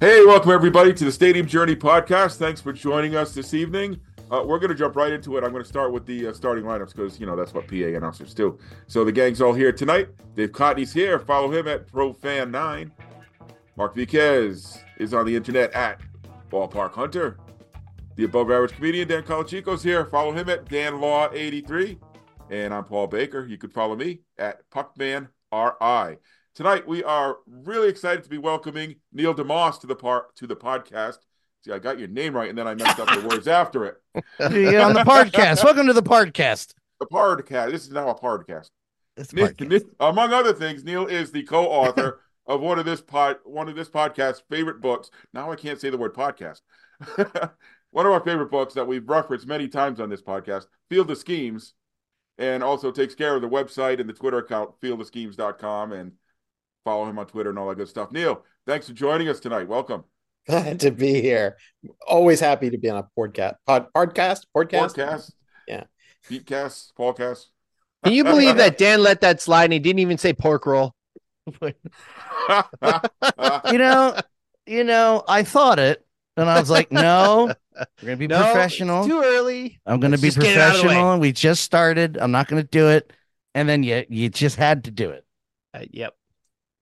Hey, welcome everybody to the Stadium Journey podcast. Thanks for joining us this evening. Uh, we're going to jump right into it. I'm going to start with the uh, starting lineups because, you know, that's what PA announcers do. So the gang's all here tonight. Dave Cotney's here. Follow him at ProFan9. Mark Viquez is on the internet at Ballpark Hunter. The above average comedian Dan Colachico's here. Follow him at Dan Law 83 And I'm Paul Baker. You could follow me at PuckmanRI. Tonight we are really excited to be welcoming Neil deMause to the part to the podcast. See, I got your name right, and then I messed up the words after it. You're on the podcast. Welcome to the podcast. The podcast. This is now a podcast. Neil, Neil, among other things, Neil is the co-author of one of this pod, one of this podcast's favorite books. Now I can't say the word podcast. one of our favorite books that we've referenced many times on this podcast, Field of Schemes, and also takes care of the website and the Twitter account, fieldofschemes.com, and follow him on Twitter and all that good stuff. Neil, thanks for joining us tonight. Welcome. Glad to be here. Always happy to be on a podcast. Pod, podcast? Podcast? Podcast. Yeah. Peatcast, Paulcast. Can you believe that Dan let that slide and he didn't even say pork roll? you know, you know, I thought it, and I was like, no, we're gonna be no, professional. too early. I'm gonna Let's be professional. We just started. I'm not gonna do it, and then you you just had to do it. Uh, yep.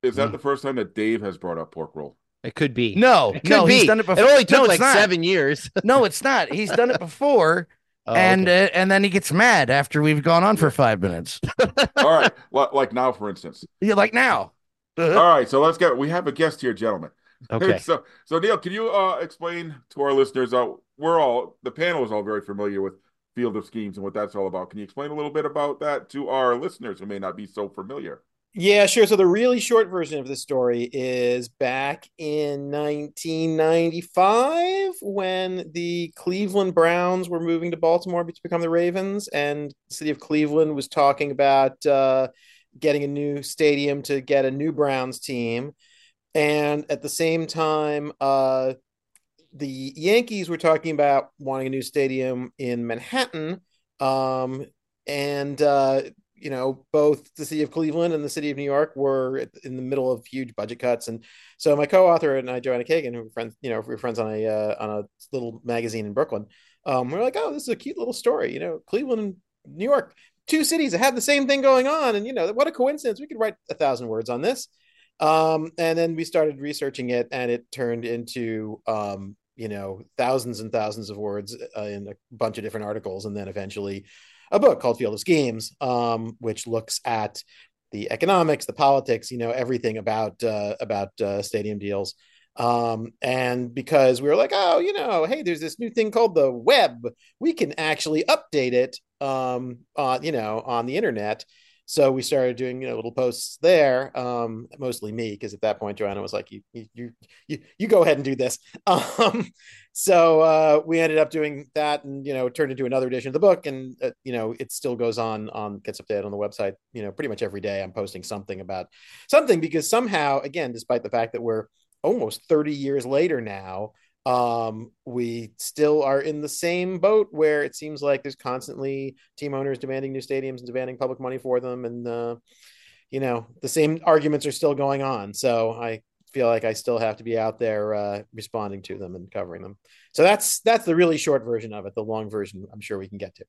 Is that mm. the first time that Dave has brought up pork roll? It could be. No, it could no, be. he's done it before. It only took no, like seven years. no, it's not. He's done it before. Oh, and okay. uh, and then he gets mad after we've gone on for five minutes. All right, like now, for instance. Yeah, like now. All right, so let's get. We have a guest here, gentlemen. Okay. so, so Neil, can you uh, explain to our listeners? Uh, we're all the panel is all very familiar with Field of Schemes and what that's all about. Can you explain a little bit about that to our listeners who may not be so familiar? Yeah, sure. So the really short version of the story is back in 1995 when the Cleveland Browns were moving to Baltimore to become the Ravens, and the city of Cleveland was talking about uh, getting a new stadium to get a new Browns team, and at the same time, uh, the Yankees were talking about wanting a new stadium in Manhattan. Um, and uh, you know, both the city of Cleveland and the city of New York were in the middle of huge budget cuts, and so my co-author and I, Joanna Cagan, who were friends, you know, we are friends on a uh, on a little magazine in Brooklyn. Um, we are like, oh, this is a cute little story, you know, Cleveland and New York, two cities that have the same thing going on, and you know, what a coincidence. We could write a thousand words on this. Um, and then we started researching it, and it turned into um, you know thousands and thousands of words uh, in a bunch of different articles, and then eventually a book called Field of Schemes, um, which looks at the economics, the politics, you know, everything about uh, about uh, stadium deals. Um, and because we were like, oh, you know, hey, there's this new thing called the web. We can actually update it, um, on you know, on the internet. So we started doing you know little posts there, um, mostly me because at that point Joanna was like, you you you you go ahead and do this. Um, so uh, we ended up doing that, and you know, turned into another edition of the book, and uh, you know, it still goes on on gets updated on the website. You know, pretty much every day I'm posting something about something because somehow, again, despite the fact that we're almost 30 years later now um, we still are in the same boat where it seems like there's constantly team owners demanding new stadiums and demanding public money for them, and uh, you know the same arguments are still going on. So I feel like I still have to be out there uh, responding to them and covering them. So that's that's the really short version of it. The long version, I'm sure we can get to.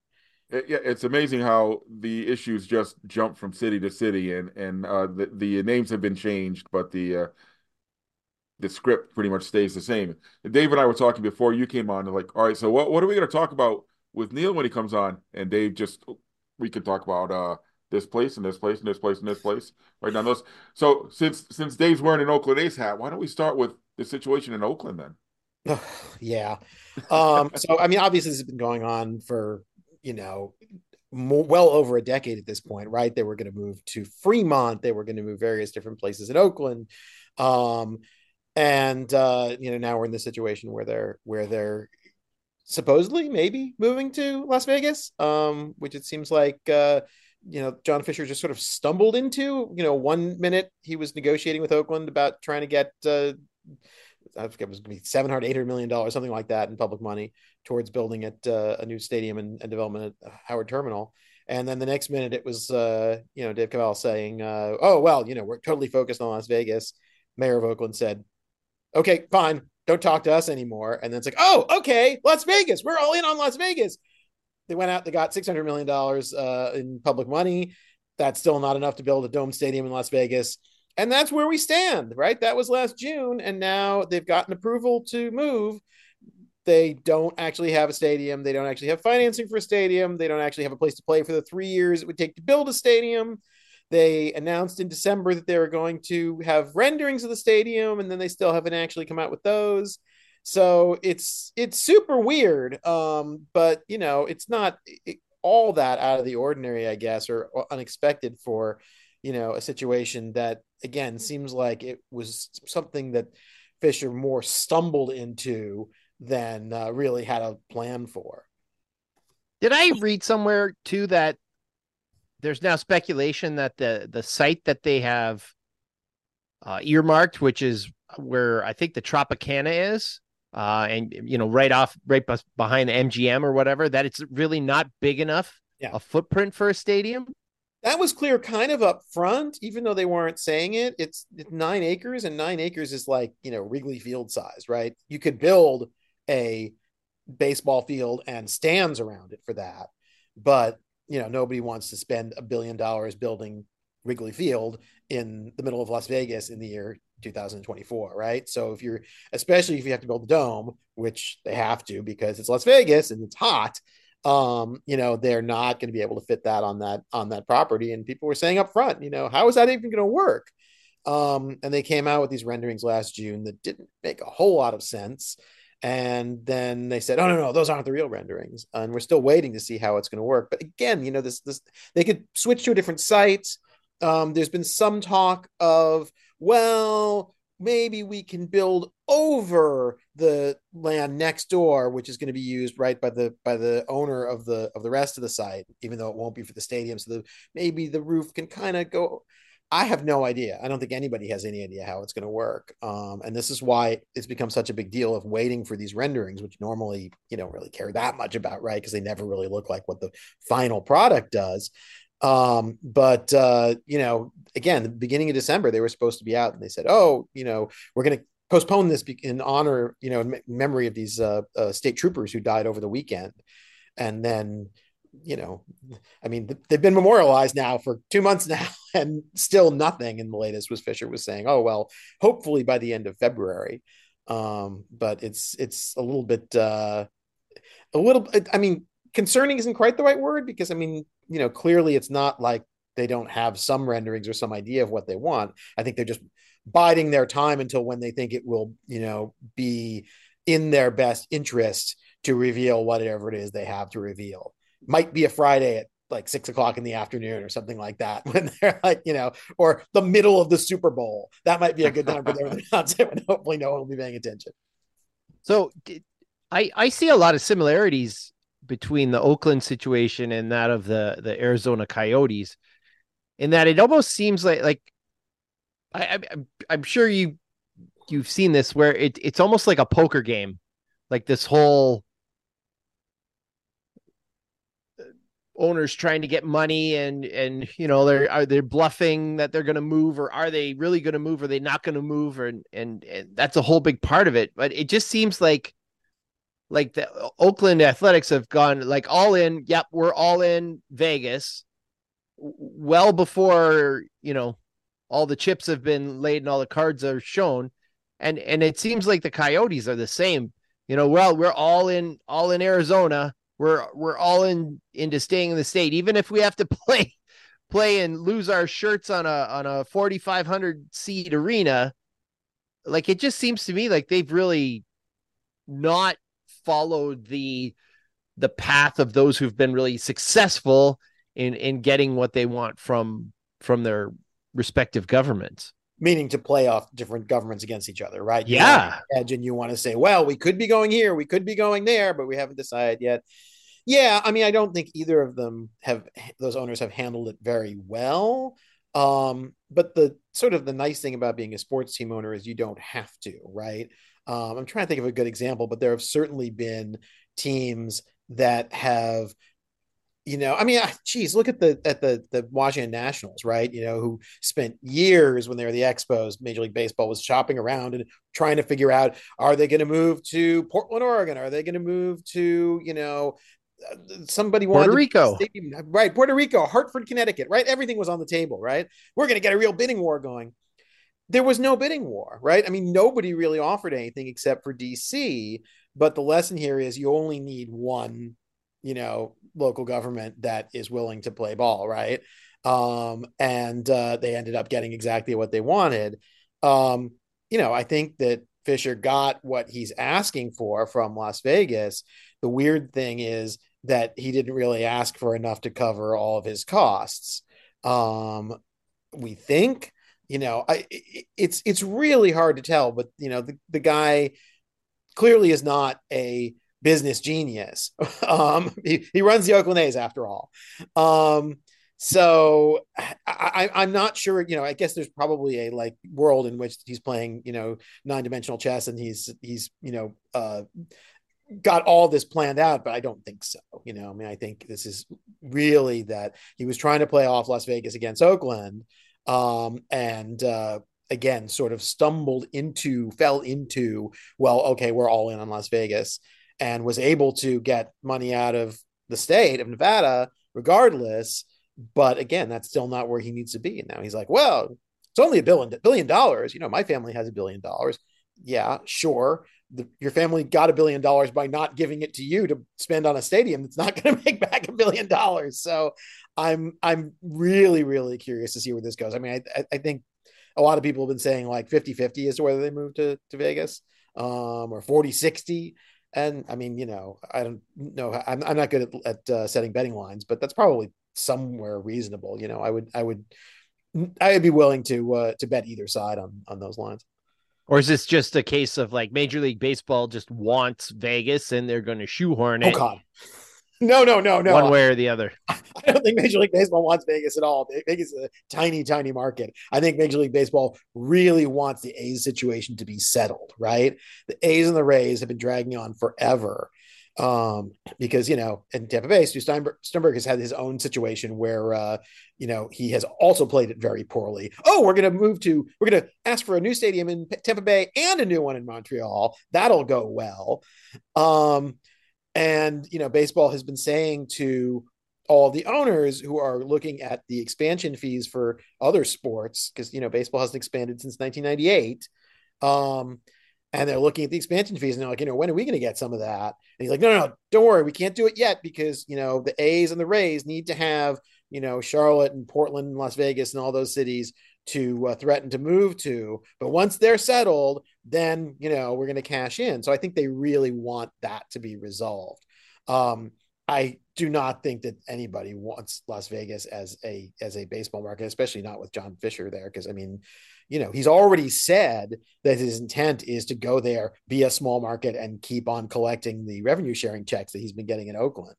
yeah, it's amazing how the issues just jump from city to city, and and uh, the the names have been changed, but the uh, the script pretty much stays the same. Dave and I were talking before you came on. Like, all right, so what what are we going to talk about with Neil when he comes on? And Dave just we could talk about uh this place and this place and this place and this place right down those. So since since Dave's wearing an Oakland A's hat, why don't we start with the situation in Oakland then? yeah. Um, so I mean, obviously this has been going on for you know more, well over a decade at this point, right? They were going to move to Fremont. They were going to move various different places in Oakland. Um, and uh, you know now we're in the situation where they're where they're supposedly maybe moving to Las Vegas, um, which it seems like uh, you know John Fisher just sort of stumbled into. You know, one minute he was negotiating with Oakland about trying to get uh, I forget it was going to be 700 800 million dollars something like that in public money towards building it uh, a new stadium and, and, development at Howard Terminal. And then the next minute it was uh, you know Dave Kaval saying, uh, "Oh well, you know we're totally focused on Las Vegas." Mayor of Oakland said, okay, fine, don't talk to us anymore. And then it's like, oh, okay, Las Vegas, we're all in on Las Vegas. They went out, they got $600 million uh, in public money. That's still not enough to build a dome stadium in Las Vegas. And that's where we stand, right? That was last June. And now they've gotten approval to move. They don't actually have a stadium. They don't actually have financing for a stadium. They don't actually have a place to play for the three years it would take to build a stadium. They announced in December that they were going to have renderings of the stadium, and then they still haven't actually come out with those. So it's it's super weird, um, but you know it's not all that out of the ordinary, I guess, or, or unexpected for you know a situation that again seems like it was something that Fisher more stumbled into than uh, really had a plan for. Did I read somewhere too that there's now speculation that the the site that they have uh, earmarked, which is where I think the Tropicana is, uh, and you know, right off, right behind the MGM or whatever, that it's really not big enough yeah. a footprint for a stadium. That was clear kind of up front, even though they weren't saying it. It's, it's nine acres, and nine acres is like you know Wrigley Field size, right? You could build a baseball field and stands around it for that, but you know nobody wants to spend a billion dollars building Wrigley Field in the middle of Las Vegas in the year 2024, right? So if you're, especially if you have to build a dome, which they have to because it's Las Vegas and it's hot, um, you know, they're not going to be able to fit that on that on that property. And people were saying up front, you know, how is that even going to work? Um, and they came out with these renderings last June that didn't make a whole lot of sense. And then they said, "Oh no, no, those aren't the real renderings," and we're still waiting to see how it's going to work. But again, you know, this this they could switch to a different site. Um, there's been some talk of, well, maybe we can build over the land next door which is going to be used right by the by the owner of the of the rest of the site even though it won't be for the stadium so the, maybe the roof can kind of go i have no idea i don't think anybody has any idea how it's going to work um, and this is why it's become such a big deal of waiting for these renderings which normally you don't really care that much about right because they never really look like what the final product does um, but uh, you know, again, the beginning of December, they were supposed to be out, and they said, "Oh, you know, we're going to postpone this in honor, you know, in memory of these uh, uh, state troopers who died over the weekend." And then, you know, I mean, they've been memorialized now for two months now, and still nothing. And the latest was Fisher was saying, "Oh well, hopefully by the end of February." Um, but it's it's a little bit uh, a little. I mean, concerning isn't quite the right word because I mean you know, clearly it's not like they don't have some renderings or some idea of what they want. I think they're just biding their time until when they think it will, you know, be in their best interest to reveal whatever it is they have to reveal. Might be a Friday at like six o'clock in the afternoon or something like that when they're like, you know, or the middle of the Super Bowl. That might be a good time for them to when hopefully no one will be paying attention. So I, I see a lot of similarities between the Oakland situation and that of the the Arizona Coyotes, in that it almost seems like like I, I'm I'm sure you you've seen this where it it's almost like a poker game, like this whole uh, owners trying to get money and and you know they're are they bluffing that they're going to move or are they really going to move or are they not going to move and, and and that's a whole big part of it but it just seems like like the Oakland Athletics have gone like all in. Yep, we're all in Vegas. Well before you know all the chips have been laid and all the cards are shown, and and it seems like the Coyotes are the same. You know, well, we're all in all in Arizona. We're we're all in into staying in the state, even if we have to play play and lose our shirts on a on a forty five hundred seat arena. Like it just seems to me like they've really not followed the the path of those who've been really successful in in getting what they want from from their respective governments meaning to play off different governments against each other right? You yeah. imagine you want to say well we could be going here we could be going there but we haven't decided yet. Yeah i mean i don't think either of them have those owners have handled it very well. Um, but the sort of the nice thing about being a sports team owner is you don't have to right? Um, I'm trying to think of a good example, but there have certainly been teams that have you know, I mean, geez, look at the at the the Washington Nationals, right? You know, who spent years when they were the Expos, Major League Baseball was shopping around and trying to figure out are they going to move to Portland, Oregon? Are they going to move to you know uh, somebody wanted Puerto Rico, right? Puerto Rico, Hartford, Connecticut, right? Everything was on the table, right? We're going to get a real bidding war going. There was no bidding war, right? I mean, nobody really offered anything except for DC. But the lesson here is you only need one you know local government that is willing to play ball right? Um, and uh, they ended up getting exactly what they wanted. Um, you know i think that fisher got what he's asking for from las vegas. The weird thing is that he didn't really ask for enough to cover all of his costs. Um, we think you know I, it's it's really hard to tell but you know the, the guy clearly is not a business genius. um, he, he runs the Oakland A's after all. Um, so I, I'm not sure, you know, I guess there's probably a like world in which he's playing, you know, nine-dimensional chess and he's, he's, you know, uh, got all this planned out, but I don't think so. You know, I mean, I think this is really that he was trying to play off Las Vegas against Oakland. Um, and, uh, again, sort of stumbled into, fell into, well, okay, we're all in on Las Vegas and was able to get money out of the state of Nevada regardless. But again, that's still not where he needs to be. And now he's like, well, it's only a billion billion dollars. You know, my family has a billion dollars. Yeah, sure. The, your family got a billion dollars by not giving it to you to spend on a stadium that's not going to make back a billion dollars. So I'm I'm really really curious to see where this goes. I mean, I I think a lot of people have been saying like 50-50 as to whether they move to to Vegas um, or 40-60. And I mean, you know, I don't know. I'm, I'm not good at, at uh, setting betting lines, but that's probably somewhere reasonable. You know, I would, I would, I would be willing to uh, to bet either side on on those lines. Or is this just a case of like Major League Baseball just wants Vegas and they're going to shoehorn it? Oh God, no, no, no, no. One way or the other. I don't think Major League Baseball wants Vegas at all. Vegas is a tiny, tiny market. I think Major League Baseball really wants the A's situation to be settled, right? The A's and the Rays have been dragging on forever. Um, because you know, in Tampa Bay, Stu Sternberg, Sternberg has had his own situation where uh, you know he has also played it very poorly. Oh, we're going to move to, we're going to ask for a new stadium in Tampa Bay and a new one in Montreal. That'll go well. Um, and, you know, baseball has been saying to all the owners who are looking at the expansion fees for other sports, because, you know, baseball hasn't expanded since 1998. Um, and they're looking at the expansion fees and they're like, you know, when are we going to get some of that? And he's like, no, no, no, don't worry, we can't do it yet because, you know, the A's and the Rays need to have, you know, Charlotte and Portland and Las Vegas and all those cities to uh, threaten to move to. But once they're settled, then you know we're going to cash in. So I think they really want that to be resolved. Um, I do not think that anybody wants Las Vegas as a as a baseball market, especially not with John Fisher there, because I mean, you know, he's already said that his intent is to go there, be a small market, and keep on collecting the revenue sharing checks that he's been getting in Oakland.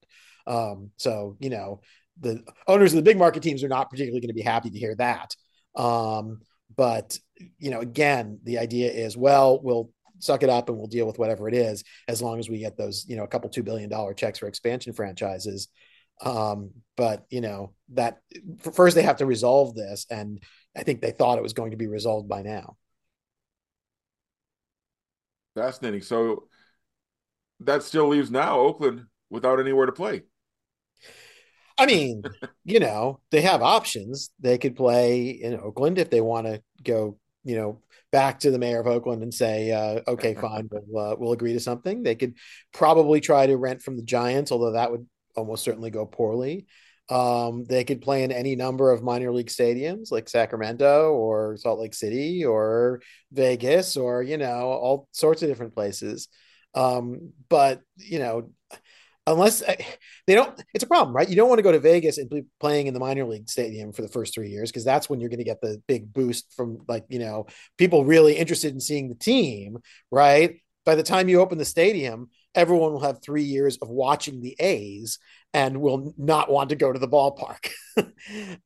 Um, so you know, the owners of the big market teams are not particularly going to be happy to hear that. Um, but you know, again, the idea is, well, we'll suck it up and we'll deal with whatever it is, as long as we get those, you know, a couple two billion dollar checks for expansion franchises. Um, but you know that first they have to resolve this, and I think they thought it was going to be resolved by now. Fascinating. So that still leaves now Oakland without anywhere to play. I mean, you know, they have options. They could play in Oakland if they want to go, you know, back to the mayor of Oakland and say, uh, okay, fine, we'll, uh, we'll agree to something. They could probably try to rent from the Giants, although that would almost certainly go poorly. Um, they could play in any number of minor league stadiums like Sacramento or Salt Lake City or Vegas or, you know, all sorts of different places. Um, but, you know, unless eh, they don't it's a problem right? You don't want to go to vegas and be playing in the minor league stadium for the first three years because that's when you're going to get the big boost from like you know people really interested in seeing the team right? By the time you open the stadium everyone will have three years of watching the a's and will not want to go to the ballpark.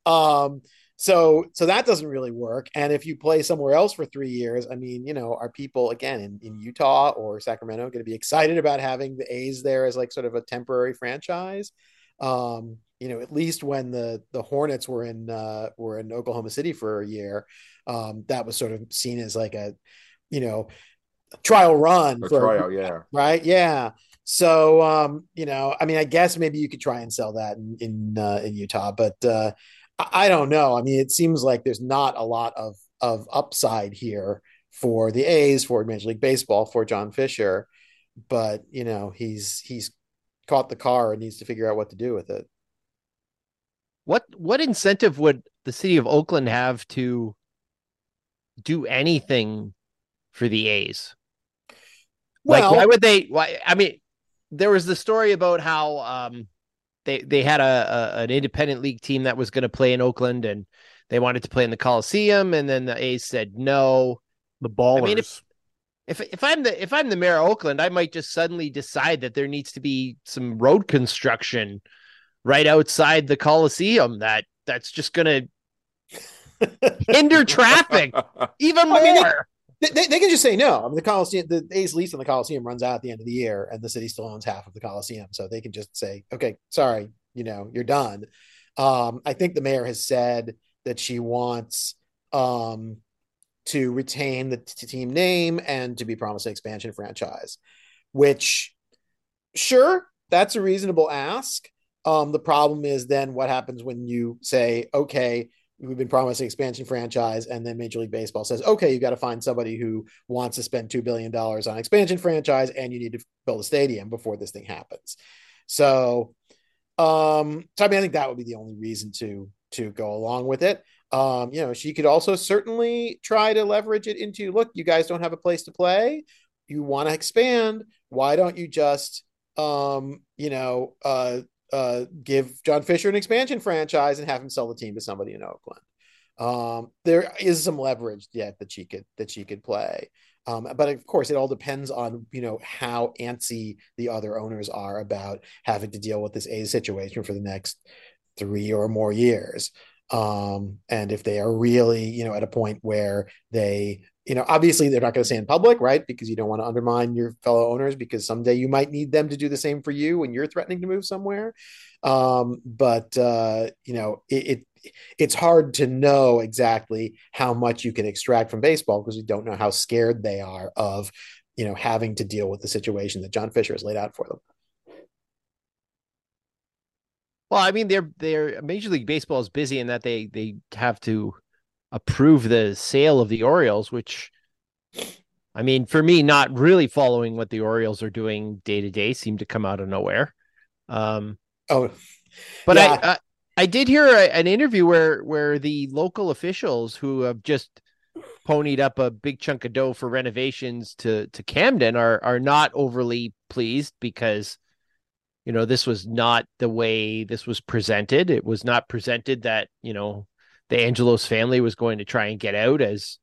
Um so so that doesn't really work and if you play somewhere else for three years i mean you know are people again in, in utah or sacramento going to be excited about having the a's there as like sort of a temporary franchise um you know, at least when the the Hornets were in uh, were in Oklahoma City for a year, um, that was sort of seen as like a, you know, trial run for tryout, yeah. right, yeah. So, um, you know, I mean, I guess maybe you could try and sell that in in, uh, in Utah, but uh, I, don't know. I mean, it seems like there's not a lot of of upside here for the A's for Major League Baseball for John Fisher, but you know, he's he's caught the car and needs to figure out what to do with it. What what incentive would the city of Oakland have to do anything for the A's? Like, Well, why would they? Why? I mean, there was the story about how um, they they had a, a an independent league team that was going to play in Oakland, and they wanted to play in the Coliseum, and then the A's said no. The ballers. mean, if- If if I'm the if I'm the mayor of Oakland, I might just suddenly decide that there needs to be some road construction right outside the Coliseum that that's just going to hinder traffic even more. I mean, they, they, can just say no. I mean, the Coliseum, the A's lease on the Coliseum runs out at the end of the year, and the city still owns half of the Coliseum, so they can just say, "Okay, sorry, you know, you're done." Um, I think the mayor has said that she wants um, to retain the t- team name and to be promised an expansion franchise, which, sure, that's a reasonable ask. Um, the problem is then what happens when you say, "Okay." We've been promising expansion franchise and then major league baseball says okay you've got to find somebody who wants to spend $2 billion on expansion franchise and you need to build a stadium before this thing happens. So um so i mean i think that would be the only reason to to go along with it. Um you know she could also certainly try to leverage it into look you guys don't have a place to play. You want to expand. Why don't you just um you know uh uh, give John Fisher an expansion franchise and have him sell the team to somebody in Oakland. Um, there is some leverage yet that she could that she could play. Um, but of course, it all depends on you know how antsy the other owners are about having to deal with this A situation for the next three or more years. Um, and if they are really you know at a point where they you know, obviously they're not going to say in public, right? Because you don't want to undermine your fellow owners because someday you might need them to do the same for you when you're threatening to move somewhere. Um, but uh, you know, it, it it's hard to know exactly how much you can extract from baseball because we don't know how scared they are of, you know, having to deal with the situation that John Fisher has laid out for them. Well, I mean, they're they're Major League Baseball is busy in that they they have to approve the sale of the Orioles, which I mean, for me, not really following what the Orioles are doing day to day seemed to come out of nowhere. Um, oh, but yeah. I, I, I did hear a, an interview where where the local officials who have just ponied up a big chunk of dough for renovations to to Camden are are not overly pleased because you know this was not the way this was presented. It was not presented that you know the Angelos family was going to try and get out as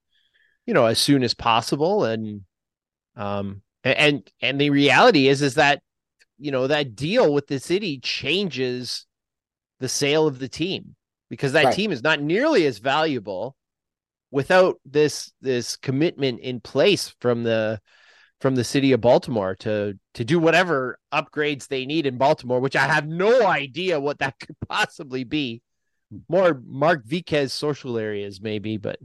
you know as soon as possible and um and and the reality is is that you know that deal with the city changes the sale of the team because that Right. team is not nearly as valuable without this this commitment in place from the from the city of Baltimore to to do whatever upgrades they need in Baltimore, which I have no idea what that could possibly be. More Mark Viquez social areas, maybe, but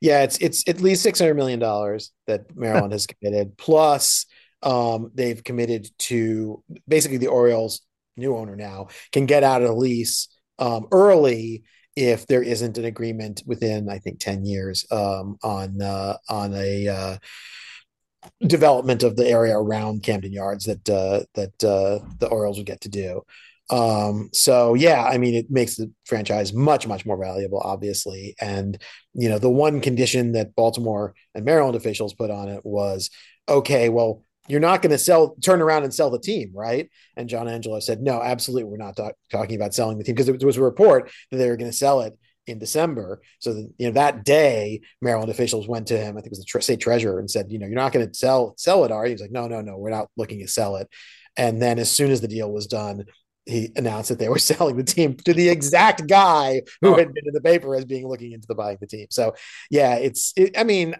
Yeah, it's it's at least six hundred million dollars that Maryland has committed. Plus, um, they've committed to basically the Orioles' new owner now can get out of the lease um, early if there isn't an agreement within, I think, ten years um, on uh, on a uh, development of the area around Camden Yards that uh, that uh, the Orioles would get to do. Um, so yeah, I mean, it makes the franchise much, much more valuable, obviously. And, you know, the one condition that Baltimore and Maryland officials put on it was, okay, well, you're not going to sell, turn around and sell the team, right? And John Angelos said, no, absolutely. We're not talk- talking about selling the team because there was a report that they were going to sell it in December. So that, you know, that day, Maryland officials went to him, I think it was the tre- state treasurer and said, you know, you're not going to sell, sell it, are you? He's like, no, no, no, we're not looking to sell it. And then as soon as the deal was done, he announced that they were selling the team to the exact guy who Oh. had been in the paper as being looking into the buying the team. So yeah, it's it, I mean,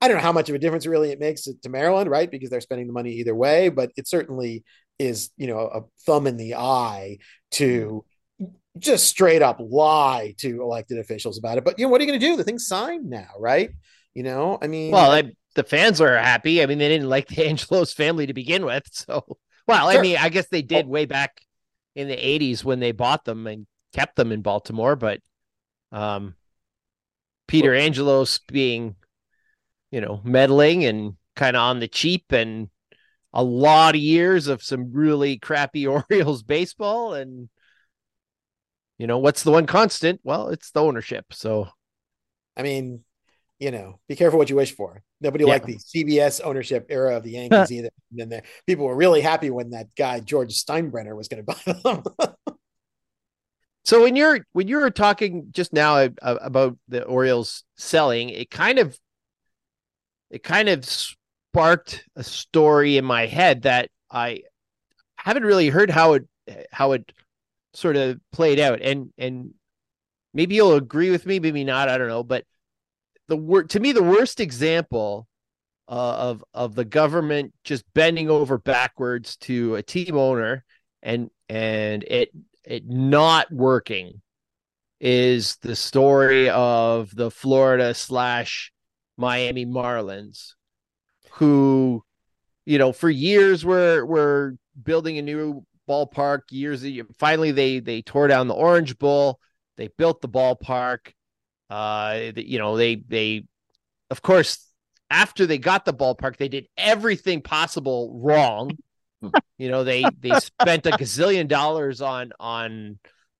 I don't know how much of a difference really it makes to Maryland, right? Because they're spending the money either way, but it certainly is, you know, a thumb in the eye to just straight up lie to elected officials about it. But you know, what are you going to do? The thing's signed now, right? You know, I mean, well, I, the fans are happy. I mean, they didn't like the Angelos family to begin with, so well, sure. I mean, I guess they did way back in the '80s when they bought them and kept them in Baltimore, but um, Peter well, Angelos being, you know, meddling and kind of on the cheap and a lot of years of some really crappy Orioles baseball and you know what's the one constant well it's the ownership so i mean you know be careful what you wish for nobody yeah. liked the cbs ownership era of the yankees either. And then people were really happy when that guy george steinbrenner was going to buy them. So when you're when you were talking just now uh, about the orioles selling it kind of it kind of sparked a story in my head that I haven't really heard how it how it sort of played out. And and maybe you'll agree with me maybe not i don't know but the word to me the worst example uh, of of the government just bending over backwards to a team owner and and it it not working is the story of the Florida slash Miami Marlins who, you know, for years were were building a new ballpark. Years finally they they tore down the Orange Bowl. They built the ballpark. Uh, you know they they, of course, after they got the ballpark, they did everything possible wrong. Hmm. you know they they spent a gazillion dollars on on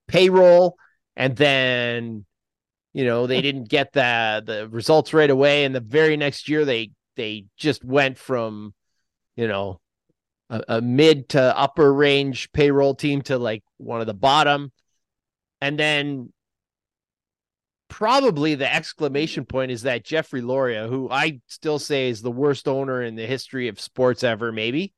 payroll, and then you know they didn't get the the results right away and the very next year they they just went from, you know, a, a mid to upper range payroll team to like one of the bottom. And then probably the exclamation point is that Jeffrey Loria, who I still say is the worst owner in the history of sports ever, maybe.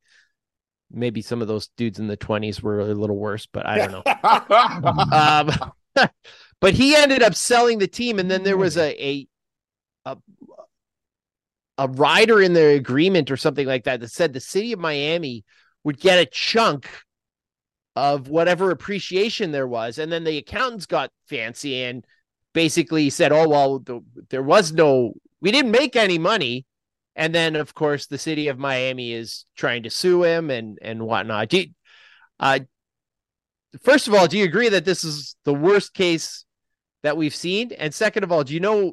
Maybe some of those dudes in the 20s were a little worse, but I don't know. um, but he ended up selling the team, and then there was a, a, a a rider in the agreement or something like that that said the city of Miami would get a chunk of whatever appreciation there was. And then the accountants got fancy and basically said, oh, well, the, there was no, we didn't make any money. And then, of course, the city of Miami is trying to sue him and, and whatnot. Do you, uh, first of all, do you agree that this is the worst case that we've seen? And second of all, do you know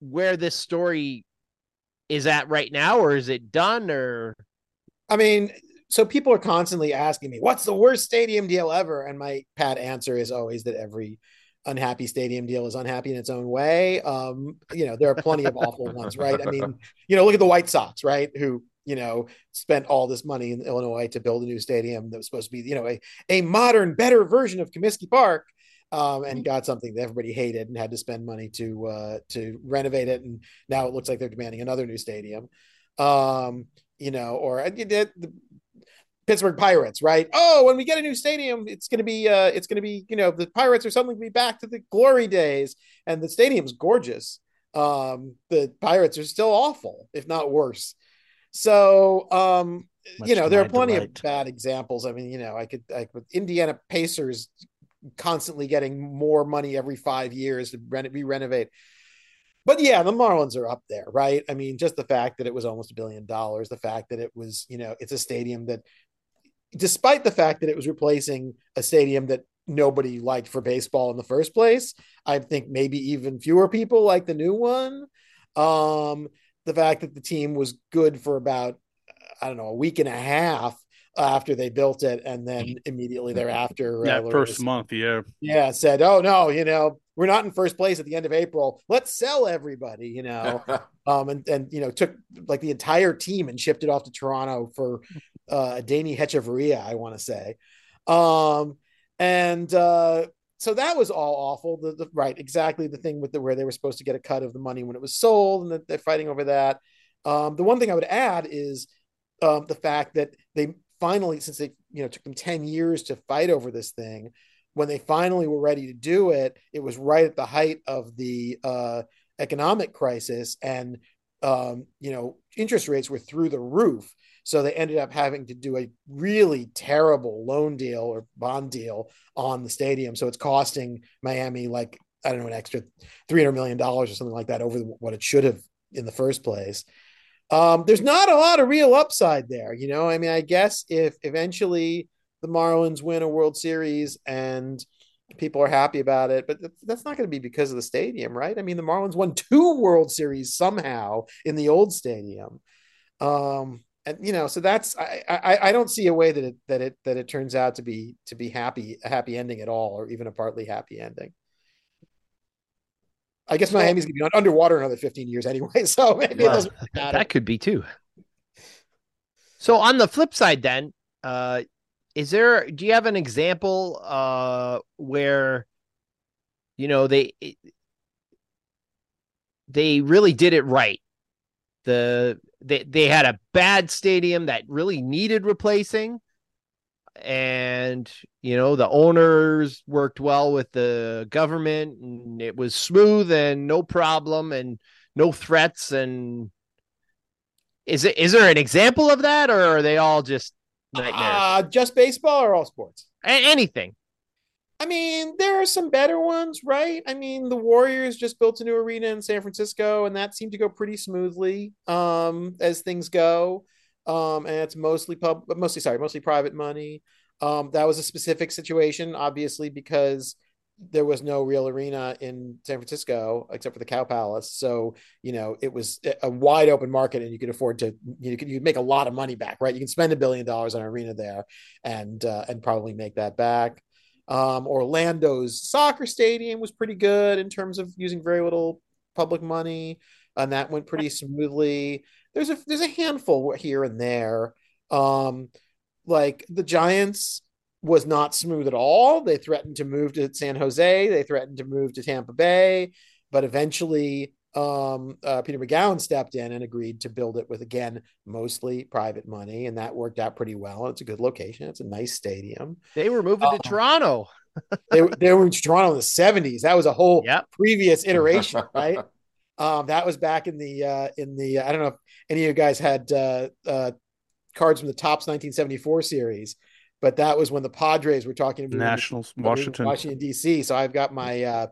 where this story is at right now or is it done or I mean, so people are constantly asking me, what's the worst stadium deal ever? And my pat answer is always that every unhappy stadium deal is unhappy in its own way. Um, you know, there are plenty of awful ones, right? I mean, you know, look at the White Sox, right? Who, you know, spent all this money in Illinois to build a new stadium that was supposed to be, you know, a, a modern, better version of Comiskey Park um, and mm-hmm. got something that everybody hated and had to spend money to uh, to renovate it. And now it looks like they're demanding another new stadium. Um, you know, or uh, the Pittsburgh Pirates, right? Oh, when we get a new stadium, it's going to be uh, it's going to be you know the Pirates are suddenly going to be back to the glory days, and the stadium's gorgeous. Um, the Pirates are still awful, if not worse. So, um, you know, there are plenty delight. of bad examples. I mean, you know, I could, like could Indiana Pacers constantly getting more money every five years to re- re-renovate. But yeah, the Marlins are up there, right? I mean, just the fact that it was almost a billion dollars, the fact that it was, you know, it's a stadium that, despite the fact that it was replacing a stadium that nobody liked for baseball in the first place, I think maybe even fewer people like the new one. Um, the fact that the team was good for about, I don't know, a week and a half after they built it, and then immediately thereafter, that uh, first month, yeah, yeah, said, "Oh no, you know, we're not in first place at the end of April. Let's sell everybody," you know, um, and and you know, took like the entire team and shipped it off to Toronto for uh, Danny Hechavarria, I want to say, um, and uh, so that was all awful. The, the, right, exactly the thing with the where they were supposed to get a cut of the money when it was sold, and they're fighting over that. Um, the one thing I would add is um, the fact that they finally, since they you know took them ten years to fight over this thing, when they finally were ready to do it, it was right at the height of the uh, economic crisis, and um, you know interest rates were through the roof. So they ended up having to do a really terrible loan deal or bond deal on the stadium. So it's costing Miami like I don't know an extra three hundred million dollars or something like that over what it should have in the first place. Um, there's not a lot of real upside there, you know. I mean, I guess if eventually the Marlins win a World Series and people are happy about it, but that's not going to be because of the stadium, right? I mean, the Marlins won two World Series somehow in the old stadium. Um, and you know, so that's I, I I don't see a way that it that it that it turns out to be to be happy a happy ending at all, or even a partly happy ending. I guess Miami's gonna be underwater another 15 years anyway, so maybe well, that could be too. So on the flip side, then, uh, is there? Do you have an example uh, where, you know, they they really did it right? The they they had a bad stadium that really needed replacing. And you know the owners worked well with the government and it was smooth and no problem and no threats. And is it is there an example of that or are they all just nightmares? Uh, just baseball or all sports? A- anything I mean, there are some better ones, right? I mean, the Warriors just built a new arena in San Francisco, and that seemed to go pretty smoothly um, as things go. Um, and it's mostly pub, mostly sorry, mostly private money. Um, that was a specific situation, obviously, because there was no real arena in San Francisco except for the Cow Palace. So, you know, it was a wide open market and you could afford to, you could, you make a lot of money back, right? You can spend a billion dollars on an arena there and, uh, and probably make that back. Um, Orlando's soccer stadium was pretty good in terms of using very little public money, and that went pretty smoothly. There's a there's a handful here and there. Um, like the Giants was not smooth at all. They threatened to move to San Jose. They threatened to move to Tampa Bay, but eventually um, uh, Peter Magowan stepped in and agreed to build it with again mostly private money, and that worked out pretty well. It's a good location. It's a nice stadium. They were moving to um, Toronto. they, they were in Toronto in the seventies. That was a whole yep. previous iteration, right? um, that was back in the uh, in the I don't know if any of you guys had uh, uh, cards from the Topps 1974 series, but that was when the Padres were talking about Nationals, Washington, Washington D.C. So I've got my uh,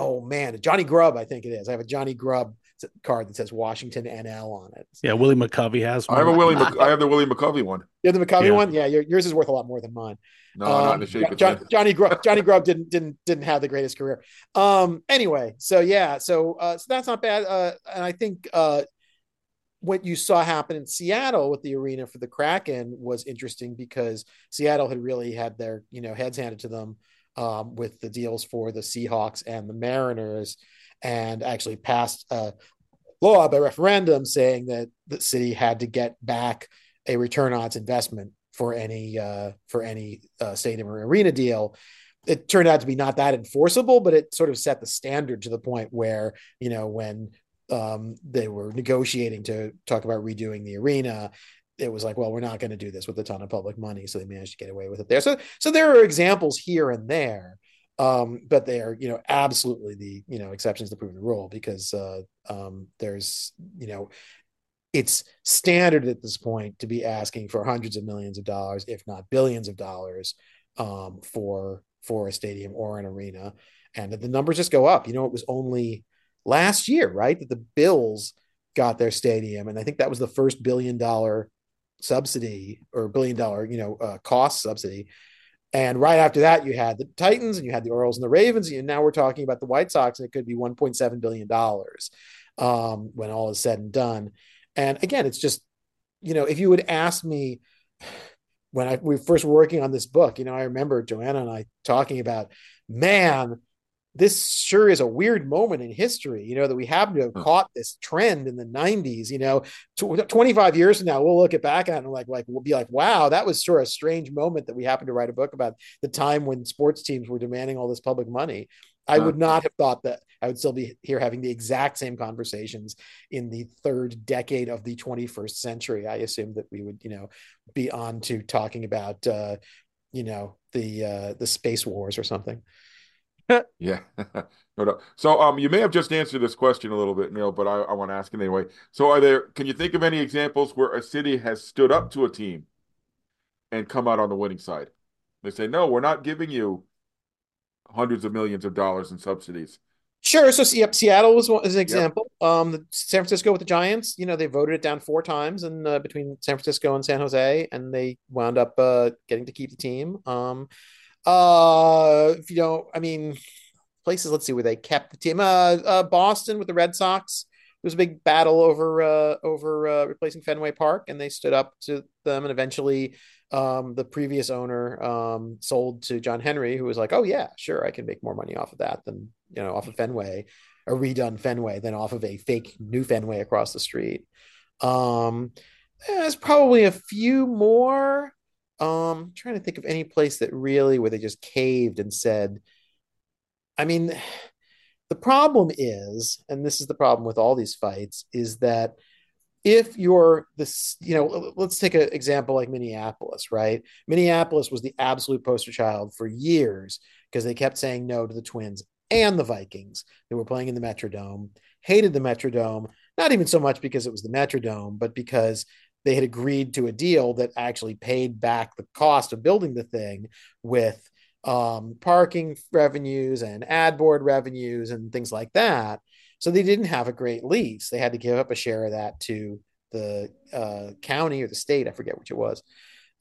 oh man, Johnny Grubb, I think it is. I have a Johnny Grubb card that says Washington NL on it. Yeah, Willie McCovey has. One. I have a Willie. Mc, I have the Willie McCovey one. You have the McCovey yeah. one? Yeah, yours is worth a lot more than mine. No, um, not in the shape. John, Johnny Grubb. Johnny Grubb didn't didn't didn't have the greatest career. Um. Anyway, so yeah, so uh, so that's not bad. Uh, and I think uh, what you saw happen in Seattle with the arena for the Kraken was interesting because Seattle had really had their you know heads handed to them um, with the deals for the Seahawks and the Mariners, and actually passed a law by referendum saying that the city had to get back a return on its investment for any uh, for any uh, stadium or arena deal. It turned out to be not that enforceable, but it sort of set the standard to the point where you know when um, they were negotiating to talk about redoing the arena it was like, well, we're not going to do this with a ton of public money, so they managed to get away with it there. So, so there are examples here and there, um, but they are, you know, absolutely the you know exceptions to the proven rule because uh, um, there's, you know, it's standard at this point to be asking for hundreds of millions of dollars, if not billions of dollars, um, for for a stadium or an arena, and the numbers just go up. You know, it was only last year, right, that the Bills got their stadium, and I think that was the first billion dollar subsidy or billion dollar, you know, uh, cost subsidy. And right after that, you had the Titans and you had the Orioles and the Ravens. And now we're talking about the White Sox, and it could be $1.7 billion um, when all is said and done. And again, it's just, you know, if you would ask me when I we first were working on this book, you know, I remember Joanna and I talking about, man, this sure is a weird moment in history, you know, that we happen to have huh. caught this trend in the 90s, you know, 25 years from now, we'll look it back at and like, like, we'll be like, wow, that was sort of a strange moment that we happened to write a book about the time when sports teams were demanding all this public money. I would not have thought that I would still be here having the exact same conversations in the third decade of the 21st century. I assumed that we would, you know, be on to talking about, uh, you know, the, uh, the space wars or something. Yeah. no, no. So um you may have just answered this question a little bit, Neil, but I, I want to ask it anyway. So are there can you think of any examples where a city has stood up to a team and come out on the winning side? They say, no, we're not giving you hundreds of millions of dollars in subsidies. Sure. So, yep, Seattle was one, as an example. Yep. Um, the San Francisco with the Giants, you know, they voted it down four times and uh, between San Francisco and San Jose, and they wound up uh, getting to keep the team. Um, uh, you don't, I mean, places. Let's see where they kept the team. Uh, uh Boston with the Red Sox. There was a big battle over uh, over uh, replacing Fenway Park, and they stood up to them, and eventually um, the previous owner um, sold to John Henry, who was like, "Oh yeah, sure, I can make more money off of that than you know off of Fenway, a redone Fenway, than off of a fake new Fenway across the street." Um, there's probably a few more. Um, trying to think of any place that really where they just caved and said, I mean, the problem is, and this is the problem with all these fights, is that if you're this, you know, let's take an example like Minneapolis, right? Minneapolis was the absolute poster child for years because they kept saying no to the Twins and the Vikings They were playing in the Metrodome, hated the Metrodome, not even so much because it was the Metrodome, but because they had agreed to a deal that actually paid back the cost of building the thing with um, parking revenues and ad board revenues and things like that. So they didn't have a great lease. They had to give up a share of that to the uh, county or the state. I forget which it was.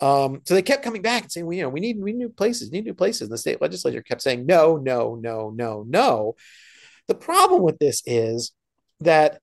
Um, so they kept coming back and saying, well, you know, we need, we need new places, need new places. And the state legislature kept saying, no, no, no, no, no. The problem with this is that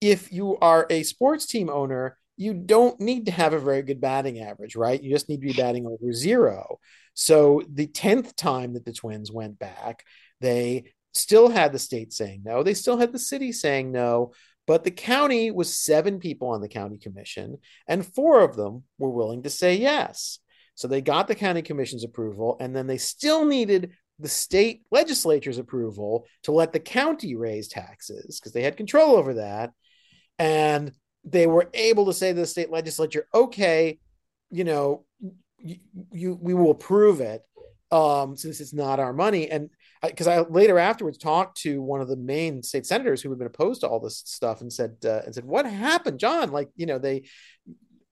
if you are a sports team owner, you don't need to have a very good batting average, right? You just need to be batting over zero. So the 10th time that the Twins went back, they still had the state saying no. They still had the city saying no. But the county was seven people on the county commission, and four of them were willing to say yes. So they got the county commission's approval, and then they still needed the state legislature's approval to let the county raise taxes because they had control over that. And they were able to say to the state legislature, okay, you know, you, you we will approve it um, since it's not our money. And because I, I, later afterwards talked to one of the main state senators who had been opposed to all this stuff and said uh, and said, "What happened, John? Like, you know, they."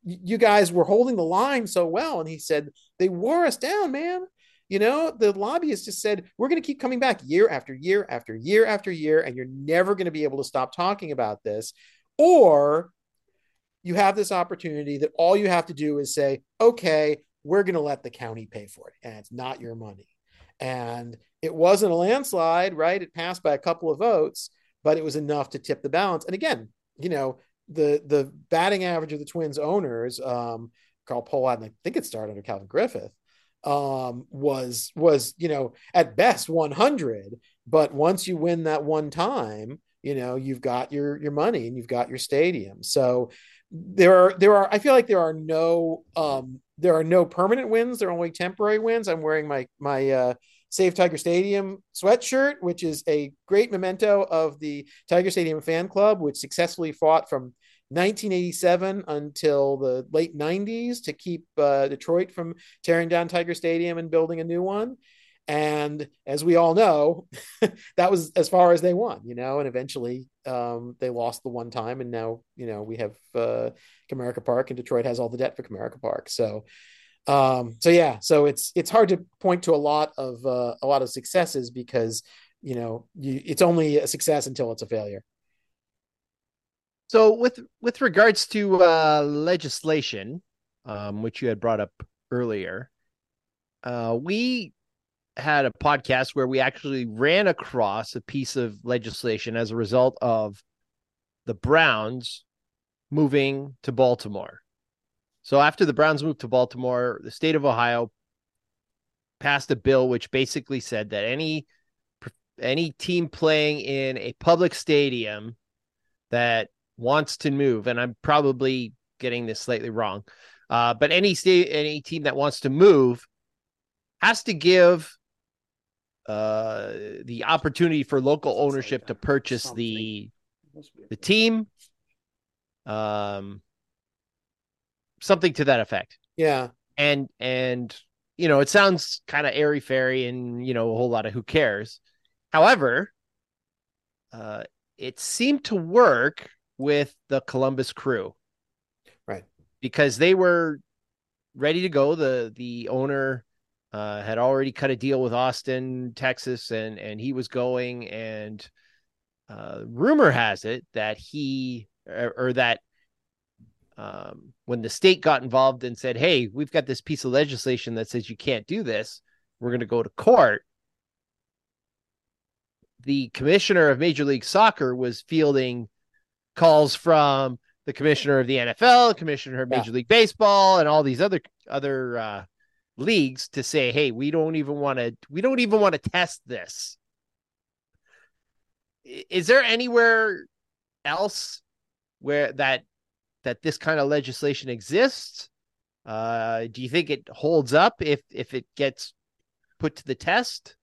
You guys were holding the line so well, and he said they wore us down, man. You know, the lobbyists just said, we're going to keep coming back year after year after year after year, and you're never going to be able to stop talking about this. Or you have this opportunity that all you have to do is say, okay, we're going to let the county pay for it, and it's not your money. And it wasn't a landslide, right? It passed by a couple of votes, but it was enough to tip the balance. And again, you know, the the batting average of the Twins owners, um, Carl Pohlad, and I think it started under Calvin Griffith, um, was was you know at best 100. But once you win that one time, you know you've got your your money and you've got your stadium. So there are there are I feel like there are no um there are no permanent wins. There are only temporary wins. I'm wearing my my uh, Save Tiger Stadium sweatshirt, which is a great memento of the Tiger Stadium fan club, which successfully fought from 1987 until the late 90s to keep uh, Detroit from tearing down Tiger Stadium and building a new one. And as we all know, that was as far as they won, you know, and eventually um, they lost the one time. And now, you know, we have uh, Comerica Park and Detroit has all the debt for Comerica Park. So, um, so yeah, so it's, it's hard to point to a lot of, uh, a lot of successes because, you know, you, it's only a success until it's a failure. So with, with regards to uh, legislation, um, which you had brought up earlier, uh, we had a podcast where we actually ran across a piece of legislation as a result of the Browns moving to Baltimore. So after the Browns moved to Baltimore, the state of Ohio passed a bill which basically said that any any team playing in a public stadium that wants to move, and I'm probably getting this slightly wrong, uh, but any state any team that wants to move has to give uh, the opportunity for local ownership to purchase the the team, um, something to that effect. Yeah, and and you know it sounds kind of airy fairy and you know a whole lot of who cares. However, uh, it seemed to work with the Columbus crew. Right. Because they were ready to go. The the owner uh, had already cut a deal with Austin, Texas, and and he was going. And uh, rumor has it that he or, or that um, when the state got involved and said, "Hey, we've got this piece of legislation that says you can't do this. We're going to go to court." The commissioner of Major League Soccer was fielding calls from the commissioner of the NFL, commissioner of Major yeah. League Baseball, and all these other other uh, leagues to say, "Hey, we don't even want to. We don't even want to test this." Is there anywhere else where that that this kind of legislation exists? Uh, do you think it holds up if if it gets put to the test?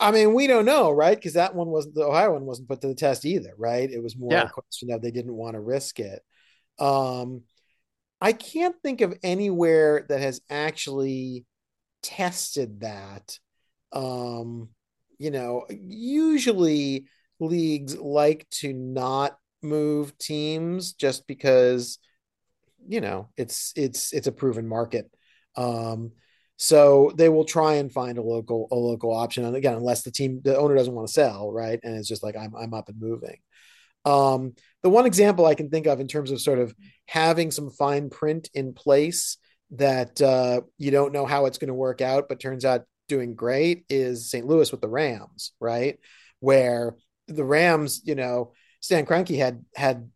I mean, we don't know, right? Because that one wasn't the Ohio one wasn't put to the test either, right? It was more yeah. a question of they didn't want to risk it. Um, I can't think of anywhere that has actually tested that. Um, you know, usually leagues like to not move teams just because you know it's it's it's a proven market. Um so they will try and find a local a local option. And again unless the team the owner doesn't want to sell right? And it's just like i'm, I'm up and moving. Um the one example i can think of in terms of sort of having some fine print in place that uh you don't know how it's going to work out but turns out doing great is st louis with the rams right where the rams you know Stan Kroenke had had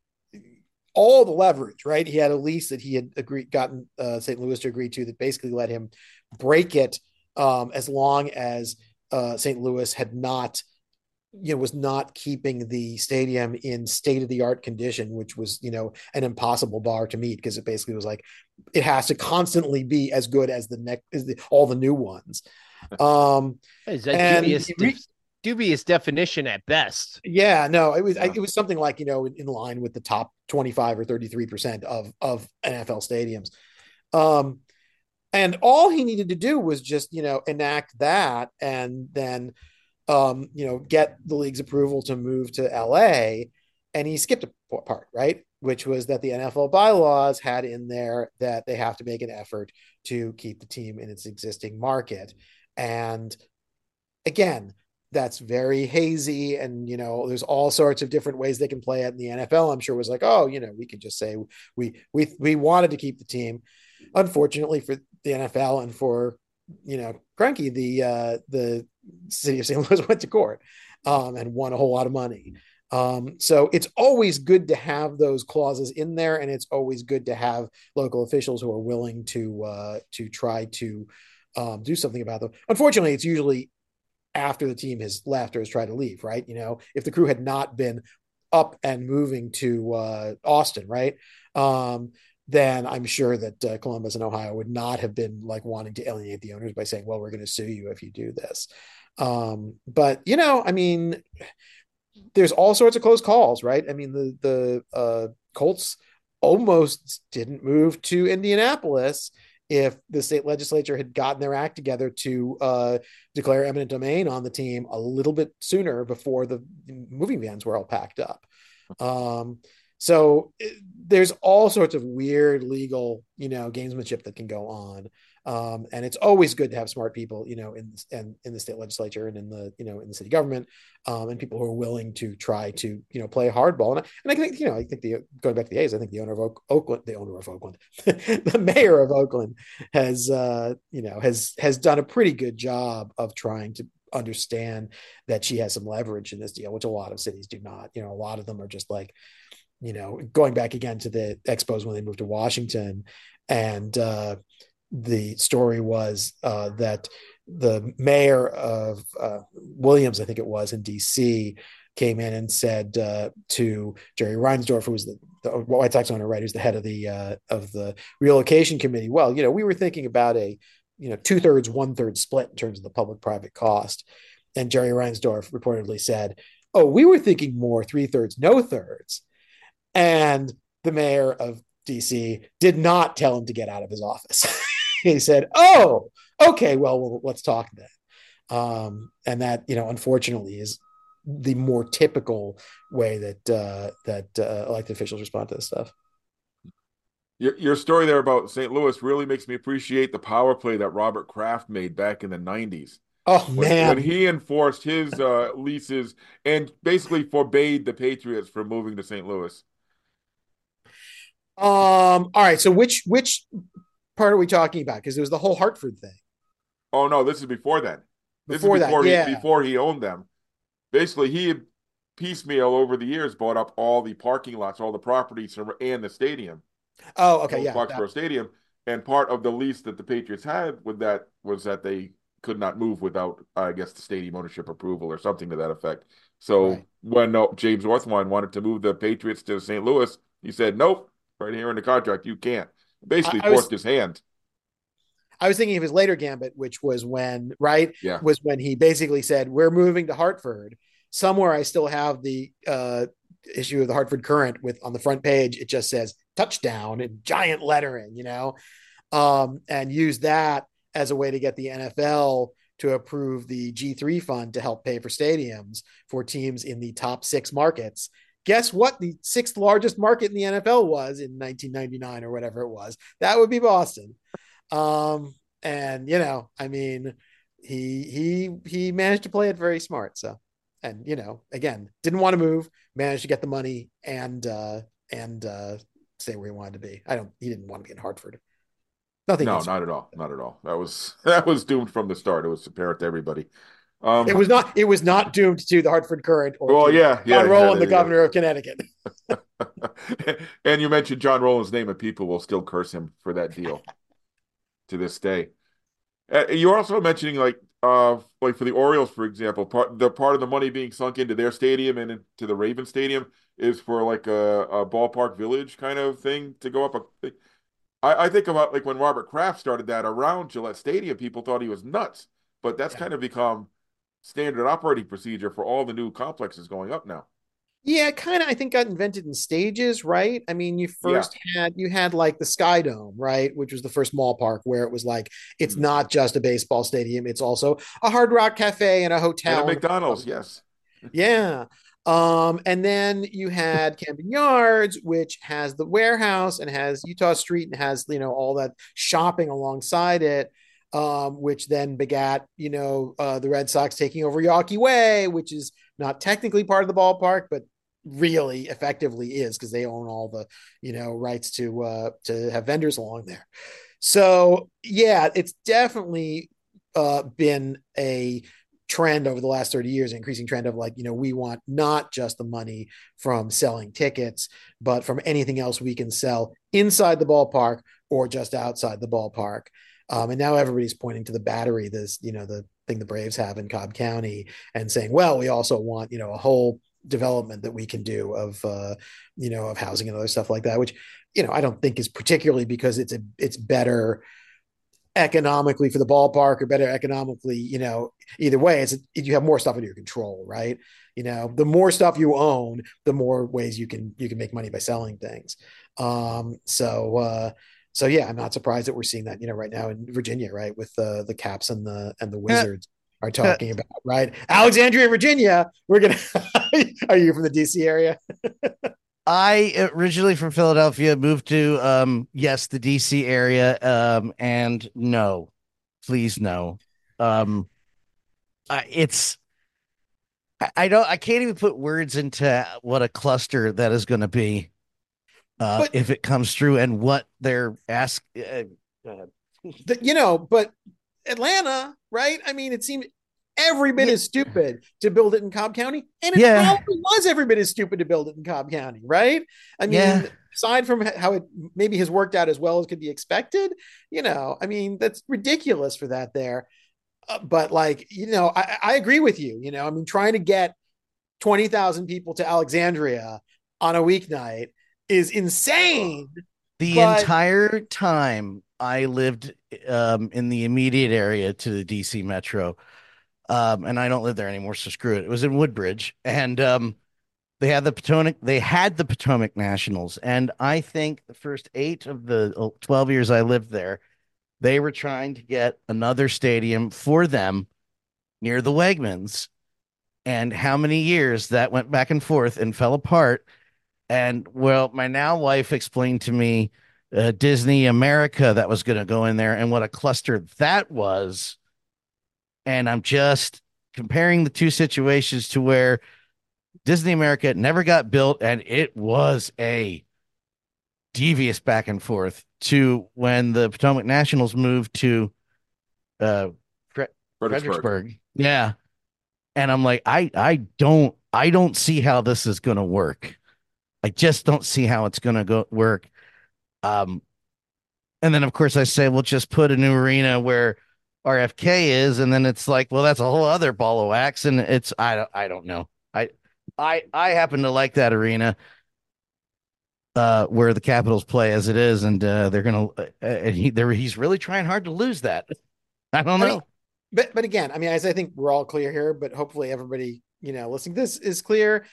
all the leverage, right? He had a lease that he had agreed gotten uh, St. Louis to agree to that basically let him break it um, as long as uh, St. Louis had not, you know, was not keeping the stadium in state of the art condition, which was, you know, an impossible bar to meet because it basically was like it has to constantly be as good as the next, as the, all the new ones. Um, Is that and dubious definition at best. Yeah, no, it was yeah. it was something like you know in line with the top twenty five or thirty three percent of of NFL stadiums. Um, and all he needed to do was just you know enact that, and then um, you know get the league's approval to move to LA, and he skipped a part, right? Which was that the NFL bylaws had in there that they have to make an effort to keep the team in its existing market. And again, that's very hazy and you know there's all sorts of different ways they can play it in the NFL I'm sure was like oh you know we could just say we we we wanted to keep the team unfortunately for the NFL and for you know Kroenke the uh the city of St. Louis went to court um and won a whole lot of money um so it's always good to have those clauses in there and it's always good to have local officials who are willing to uh to try to um, do something about them. Unfortunately, it's usually after the team has left or has tried to leave, right? You know, if the crew had not been up and moving to uh, Austin, right? Um, then I'm sure that uh, Columbus and Ohio would not have been like wanting to alienate the owners by saying, well, we're going to sue you if you do this. Um, but, you know, I mean, there's all sorts of close calls, right? I mean, the, the uh, Colts almost didn't move to Indianapolis if the state legislature had gotten their act together to uh, declare eminent domain on the team a little bit sooner before the moving vans were all packed up. Um, so it, there's all sorts of weird legal, you know, gamesmanship that can go on. Um, and it's always good to have smart people, you know, in and in the state legislature and in the, you know, in the city government, um, and people who are willing to try to, you know, play hardball. And I, and I think, you know, I think the going back to the A's, I think the owner of Oak, Oakland, the owner of Oakland, the mayor of Oakland has, uh, you know, has has done a pretty good job of trying to understand that she has some leverage in this deal, which a lot of cities do not. You know, a lot of them are just like, you know, going back again to the expos when they moved to Washington and uh, the story was uh, that the mayor of uh, Williams, I think it was in D.C., came in and said uh, to Jerry Reinsdorf, who was the, the, White Sox owner, right, who's the head of the uh, of the relocation committee. Well, you know, we were thinking about a you know two thirds, one third split in terms of the public private cost, and Jerry Reinsdorf reportedly said, "Oh, we were thinking more three thirds, no thirds," and the mayor of DC did not tell him to get out of his office. he said, "Oh, okay, well, well let's talk then." um, and that you know unfortunately is the more typical way that uh, that uh, elected officials respond to this stuff. Your, your story there about St. Louis really makes me appreciate the power play that Robert Kraft made back in the 90s. Oh when, man, when he enforced his uh, leases and basically forbade the Patriots from moving to St. Louis. Um. All right. So which which part are we talking about? Because it was the whole Hartford thing. Oh no, this is before then. This Before is that, he yeah. before he owned them. Basically, he had piecemeal over the years bought up all the parking lots, all the properties, and the stadium. Oh, okay, yeah. Foxborough that- Stadium. And part of the lease that the Patriots had with that was that they could not move without, I guess, the stadium ownership approval or something to that effect. So Right. when uh, James Orthwein wanted to move the Patriots to St. Louis, he said, "Nope, right here in the contract, you can't." Basically, I- I was- forced his hand. I was thinking of his later gambit, which was when right Yeah. was when he basically said, "We're moving to Hartford." Somewhere I still have the uh, issue of the Hartford Courant with on the front page. It just says touchdown in giant lettering, you know, um, and use that as a way to get the NFL to approve the G3 fund to help pay for stadiums for teams in the top six markets. Guess what? The sixth largest market in the NFL was in 1999 or whatever it was. That would be Boston. Um, and you know, I mean, he he he managed to play it very smart. So, and you know, again, didn't want to move, managed to get the money and uh and uh stay where he wanted to be. I don't. He didn't want to be in Hartford. Nothing. No, not at all. Not at all. That was that was doomed from the start. It was apparent to everybody. Um, It was not. It was not doomed to the Hartford Courant or well, yeah, yeah. John yeah, Rowland, the governor of Connecticut. and you mentioned John Rowland's name, and people will still curse him for that deal to this day. Uh, you're also mentioning like uh like for the Orioles, for example, part the part of the money being sunk into their stadium and into the Raven Stadium is for like a, a ballpark village kind of thing to go up a. I, I think about like when Robert Kraft started that around Gillette Stadium, people thought he was nuts, but that's Yeah. kind of become standard operating procedure for all the new complexes going up now. Yeah, kind of. I think got invented in stages, right? I mean, you first had you had like the Sky Dome, right, which was the first mall park where it was like it's Mm. not just a baseball stadium; it's also a Hard Rock Cafe and a And hotel. a McDonald's, yes. Yeah. Um, and then you had Camden Yards, which has the warehouse and has Eutaw Street and has, you know, all that shopping alongside it, um, which then begat, you know, uh, the Red Sox taking over Yawkey Way, which is not technically part of the ballpark, but really effectively is because they own all the, you know, rights to uh to have vendors along there. So yeah, it's definitely uh been a trend over the last 30 years, increasing trend of like, you know, we want not just the money from selling tickets, but from anything else we can sell inside the ballpark or just outside the ballpark. Um, and now everybody's pointing to the battery, this, you know, the thing the Braves have in Cobb County and saying, well, we also want, you know, a whole development that we can do of, uh, you know, of housing and other stuff like that, which, you know, I don't think is particularly because it's a, it's better economically for the ballpark or better economically, you know, either way, it's you have more stuff under your control, right? You know, the more stuff you own, the more ways you can you can make money by selling things. Um, so uh, so yeah, I'm not surprised that we're seeing that, you know, right now in Virginia, right, with the the Caps and the and the Wizards are talking about, right? Alexandria, Virginia. We're gonna. are you from the DC area? I originally from Philadelphia, moved to um yes, the DC area. Um and no, please no. Um I it's I, I don't I can't even put words into what a cluster that is gonna be uh But- if it comes through and what they're ask uh, uh, The- you know, but Atlanta, right? I mean, it seemed every bit Yeah. as stupid to build it in Cobb County, and it Yeah. probably was every bit as stupid to build it in Cobb County, right? I mean, Yeah. aside from how it maybe has worked out as well as could be expected, you know, I mean, that's ridiculous for that there. Uh, but like, you know, I, I agree with you. You know, I mean, trying to get twenty thousand people to Alexandria on a weeknight is insane. the But- entire time I lived um in the immediate area to the DC Metro. Um and I don't live there anymore, so screw it. It was in Woodbridge and um they had the Potomac they had the Potomac Nationals and I think the first 8 of the uh, 12 years I lived there they were trying to get another stadium for them near the Wegmans, and how many years that went back and forth and fell apart. And well, my now wife explained to me uh, Disney America that was going to go in there and what a cluster that was. And I'm just comparing the two situations to where Disney America never got built and it was a devious back and forth to when the Potomac Nationals moved to uh Fredericksburg. Fredericksburg. Yeah. And I'm like, I I don't I don't see how this is gonna work. I just don't see how it's gonna go work. Um and then of course I say, we'll just put a new arena where RFK is, and then it's like, well, that's a whole other ball of wax. And it's I don't I don't know. I I I happen to like that arena uh where the Capitals play as it is, and uh they're gonna uh, and he there he's really trying hard to lose that. I don't I know. mean, but but again, I mean, as I think we're all clear here, but hopefully everybody, you know, listening to this is clear.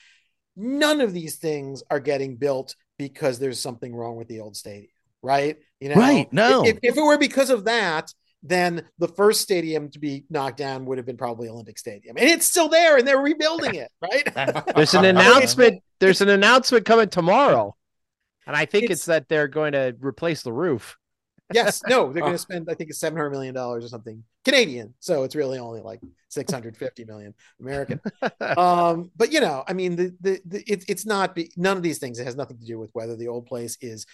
None of these things are getting built because there's something wrong with the old stadium, right? You know, Right, no. If, if it were because of that, then the first stadium to be knocked down would have been probably Olympic Stadium, and it's still there, and they're rebuilding it, right? There's an announcement. There's an announcement coming tomorrow, and I think it's, It's- that they're going to replace the roof. Yes, no, they're going to spend, I think it's seven hundred million dollars or something Canadian, so it's really only like six hundred fifty million American. um but you know i mean the the, the it, it's not be, none of these things it has nothing to do with whether the old place is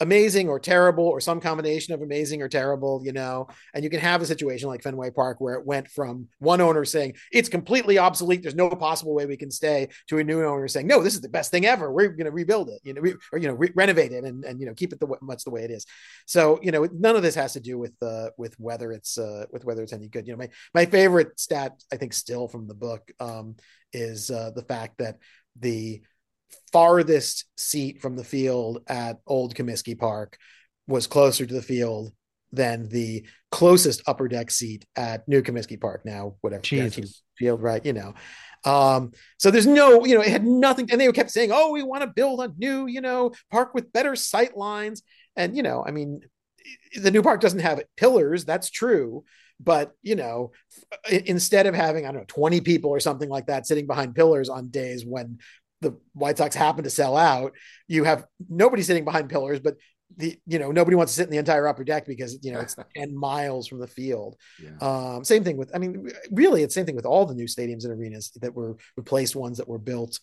amazing or terrible or some combination of amazing or terrible you know? And you can have a situation like fenway park where it went from one owner saying it's completely obsolete. There's no possible way we can stay to a new owner saying no this is the best thing ever. We're going to rebuild it you know re, or you know re- renovate it and, and you know keep it the much the way it is. So you know none of this has to do with uh with whether it's uh with whether it's any good. You know my my favorite stat i think still from the book um is uh the fact that the farthest seat from the field at old comiskey park was closer to the field than the closest upper deck seat at new comiskey park now whatever Jesus. field right you know um so there's no you know it had nothing and they kept saying oh we want to build a new you know park with better sight lines and you know i mean the new park doesn't have pillars that's true but you know instead of having i don't know 20 people or something like that sitting behind pillars on days when the white sox happen to sell out you have nobody sitting behind pillars but the you know nobody wants to sit in the entire upper deck because you know it's 10 miles from the field Yeah. um, same thing with, I mean, really, it's same thing with all the new stadiums and arenas that were replaced ones that were built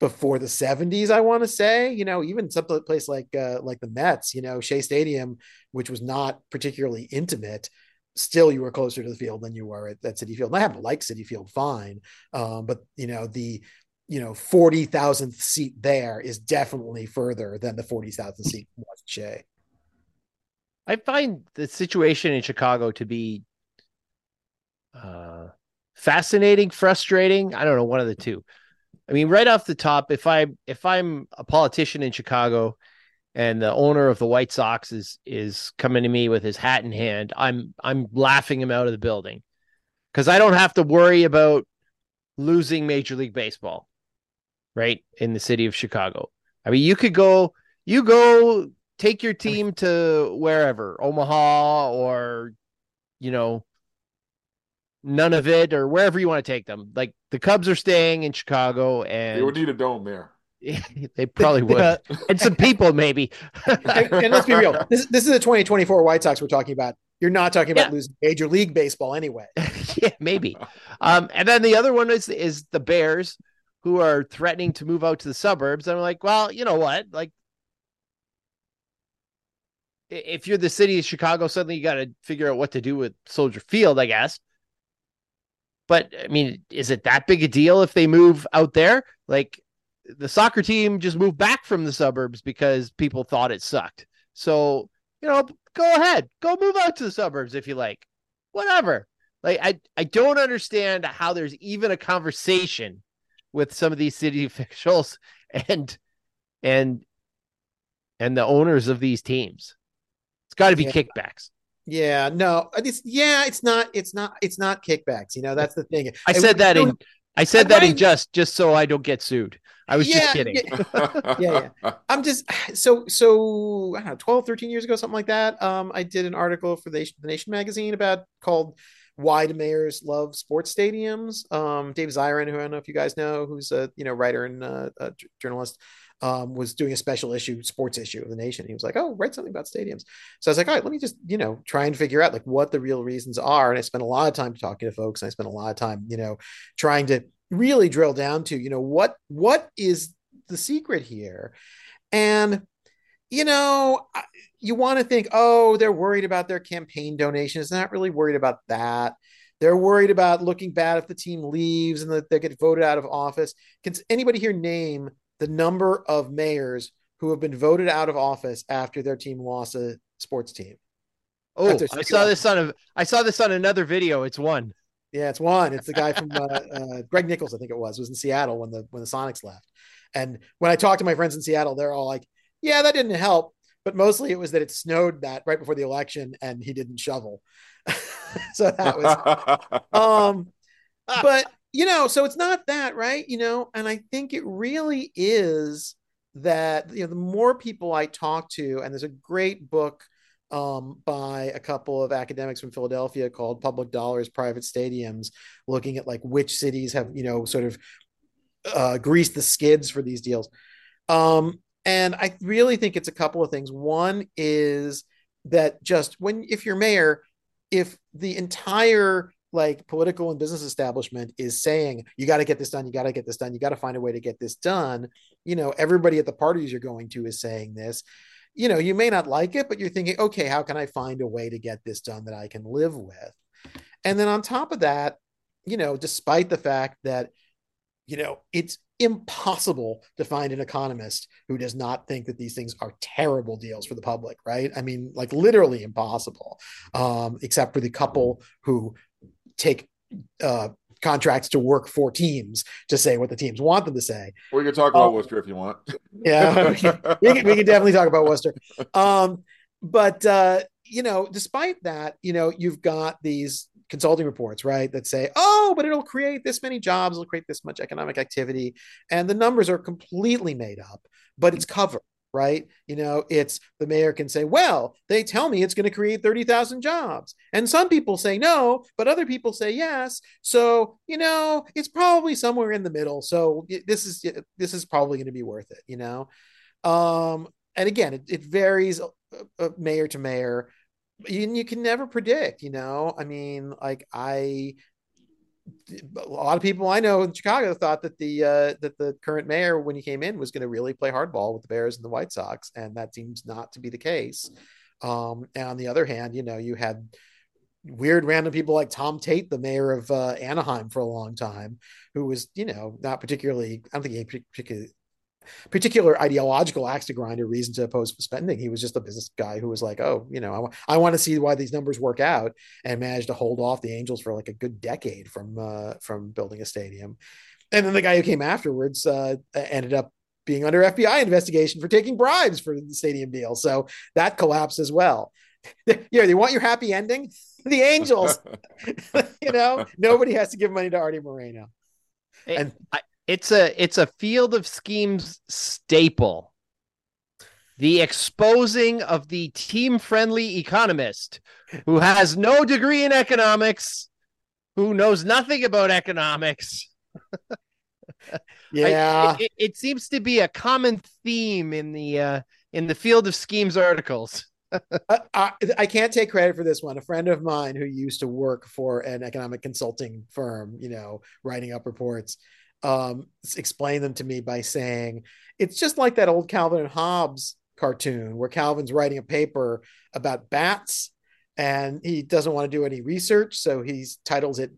before the 70s. I want to say, you know, even some place like uh, like the Mets, you know, Shea Stadium, which was not particularly intimate. Still, you were closer to the field than you were at, at Citi Field. And I happen to like Citi Field fine, um, but you know the you know forty thousandth seat there is definitely further than the forty thousandth seat was at Shea. I find the situation in Chicago to be uh, fascinating, frustrating. I don't know, one of the two. I mean, right off the top, if I if I'm a politician in Chicago and the owner of the White Sox is is coming to me with his hat in hand, I'm I'm laughing him out of the building because I don't have to worry about losing Major League Baseball, right? In the city of Chicago. I mean, you could go, you go take your team to wherever, Omaha or, you know, none of it or wherever you want to take them. Like the Cubs are staying in Chicago and They would need a dome there. they probably would. Uh, and some people maybe. and, and let's be real. This, this is the 2024 White Sox we're talking about. You're not talking about Yeah. losing Major League Baseball anyway. yeah, maybe. Um, and then the other one is is the Bears who are threatening to move out to the suburbs. I'm like, well, you know what? Like if you're the city of Chicago, suddenly you got to figure out what to do with Soldier Field, I guess. But I mean, is it that big a deal if they move out there? Like the soccer team just moved back from the suburbs because people thought it sucked. So, you know, go ahead, go move out to the suburbs if you like. Whatever. Like I I don't understand how there's even a conversation with some of these city officials and and and the owners of these teams. It's got to be Yeah. kickbacks. Yeah, no, it's yeah, it's not, it's not, it's not kickbacks. You know, that's the thing. I And said that in I said I- that in just just so I don't get sued. I was just Yeah, kidding. yeah. Yeah, I'm just so so I don't know 12 13 years ago something like that um I did an article for the, the Nation magazine about called why do mayors love sports stadiums? Um, Dave Zirin, who I don't know if you guys know, who's a you know writer and uh, a journalist, um, was doing a special issue, sports issue of the nation. He was like, "Oh, write something about stadiums." So I was like, "All right, let me just you know try and figure out like what the real reasons are." And I spent a lot of time talking to folks. And I spent a lot of time you know trying to really drill down to you know what what is the secret here, and you know you want to think, oh, they're worried about their campaign donations. They're not really worried about that. They're worried about looking bad if the team leaves and that they get voted out of office. Can anybody here name the number of mayors who have been voted out of office after their team lost a sports team. Oh, I saw this on a I saw this on another video. It's one. Yeah, it's one. It's the guy from uh, uh, Greg Nickels, I think it was, was in Seattle when the when the Sonics left. And when I talked to my friends in Seattle, they're all like, "Yeah, that didn't help." But mostly it was that it snowed that right before the election, and he didn't shovel. so that was. um, but you know, so it's not that, right? You know, and I think it really is that, you know, the more people I talk to, and there's a great book um, by a couple of academics from Philadelphia called Public Dollars, Private Stadiums, looking at like which cities have, you know, sort of uh, greased the skids for these deals. Um, and I really think it's a couple of things. One is that just when, if you're mayor, if the entire like political and business establishment is saying you got to get this done you got to get this done you got to find a way to get this done you know everybody at the parties you're going to is saying this you know you may not like it but you're thinking okay how can i find a way to get this done that i can live with and then on top of that you know despite the fact that you know it's impossible to find an economist who does not think that these things are terrible deals for the public right i mean like literally impossible um, except for the couple who take uh, contracts to work for teams to say what the teams want them to say. We can talk about um, Worcester if you want. yeah, we can, we can, we can definitely talk about Worcester. Um, but uh, you know, despite that, you know, you've got these consulting reports, right, that say, oh, but it'll create this many jobs, it'll create this much economic activity, and the numbers are completely made up, but it's covered right? You know, it's the mayor can say, well, they tell me it's going to create 30,000 jobs. And some people say no, but other people say yes. So, you know, it's probably somewhere in the middle. So this is this is probably going to be worth it, you know. Um and again, it, it varies uh, uh, mayor to mayor. You, you can never predict, you know. I mean, like I a lot of people I know in Chicago thought that the uh, that the current mayor, when he came in, was going to really play hardball with the Bears and the White Sox, and that seems not to be the case. Um, and on the other hand, you know, you had weird random people like Tom Tait, the mayor of uh, Anaheim for a long time, who was, you know, not particularly, I don't think he particularly particular ideological axe to grind or reason to oppose spending. He was just a business guy who was like, oh, you know, I, I want to see why these numbers work out, and managed to hold off the Angels for like a good decade from uh, from building a stadium. And then the guy who came afterwards uh, ended up being under FBI investigation for taking bribes for the stadium deal. So that collapsed as well. yeah, they want your happy ending. The Angels, you know, nobody has to give money to Arte Moreno. And I, it's a it's a field of schemes staple. The exposing of the team friendly economist who has no degree in economics, who knows nothing about economics. yeah, I, it, it, seems to be a common theme in the uh, in the field of schemes articles. I, I, I, can't take credit for this one. A friend of mine who used to work for an economic consulting firm, you know, writing up reports, um, explain them to me by saying it's just like that old Calvin and Hobbes cartoon where Calvin's writing a paper about bats and he doesn't want to do any research, so he titles it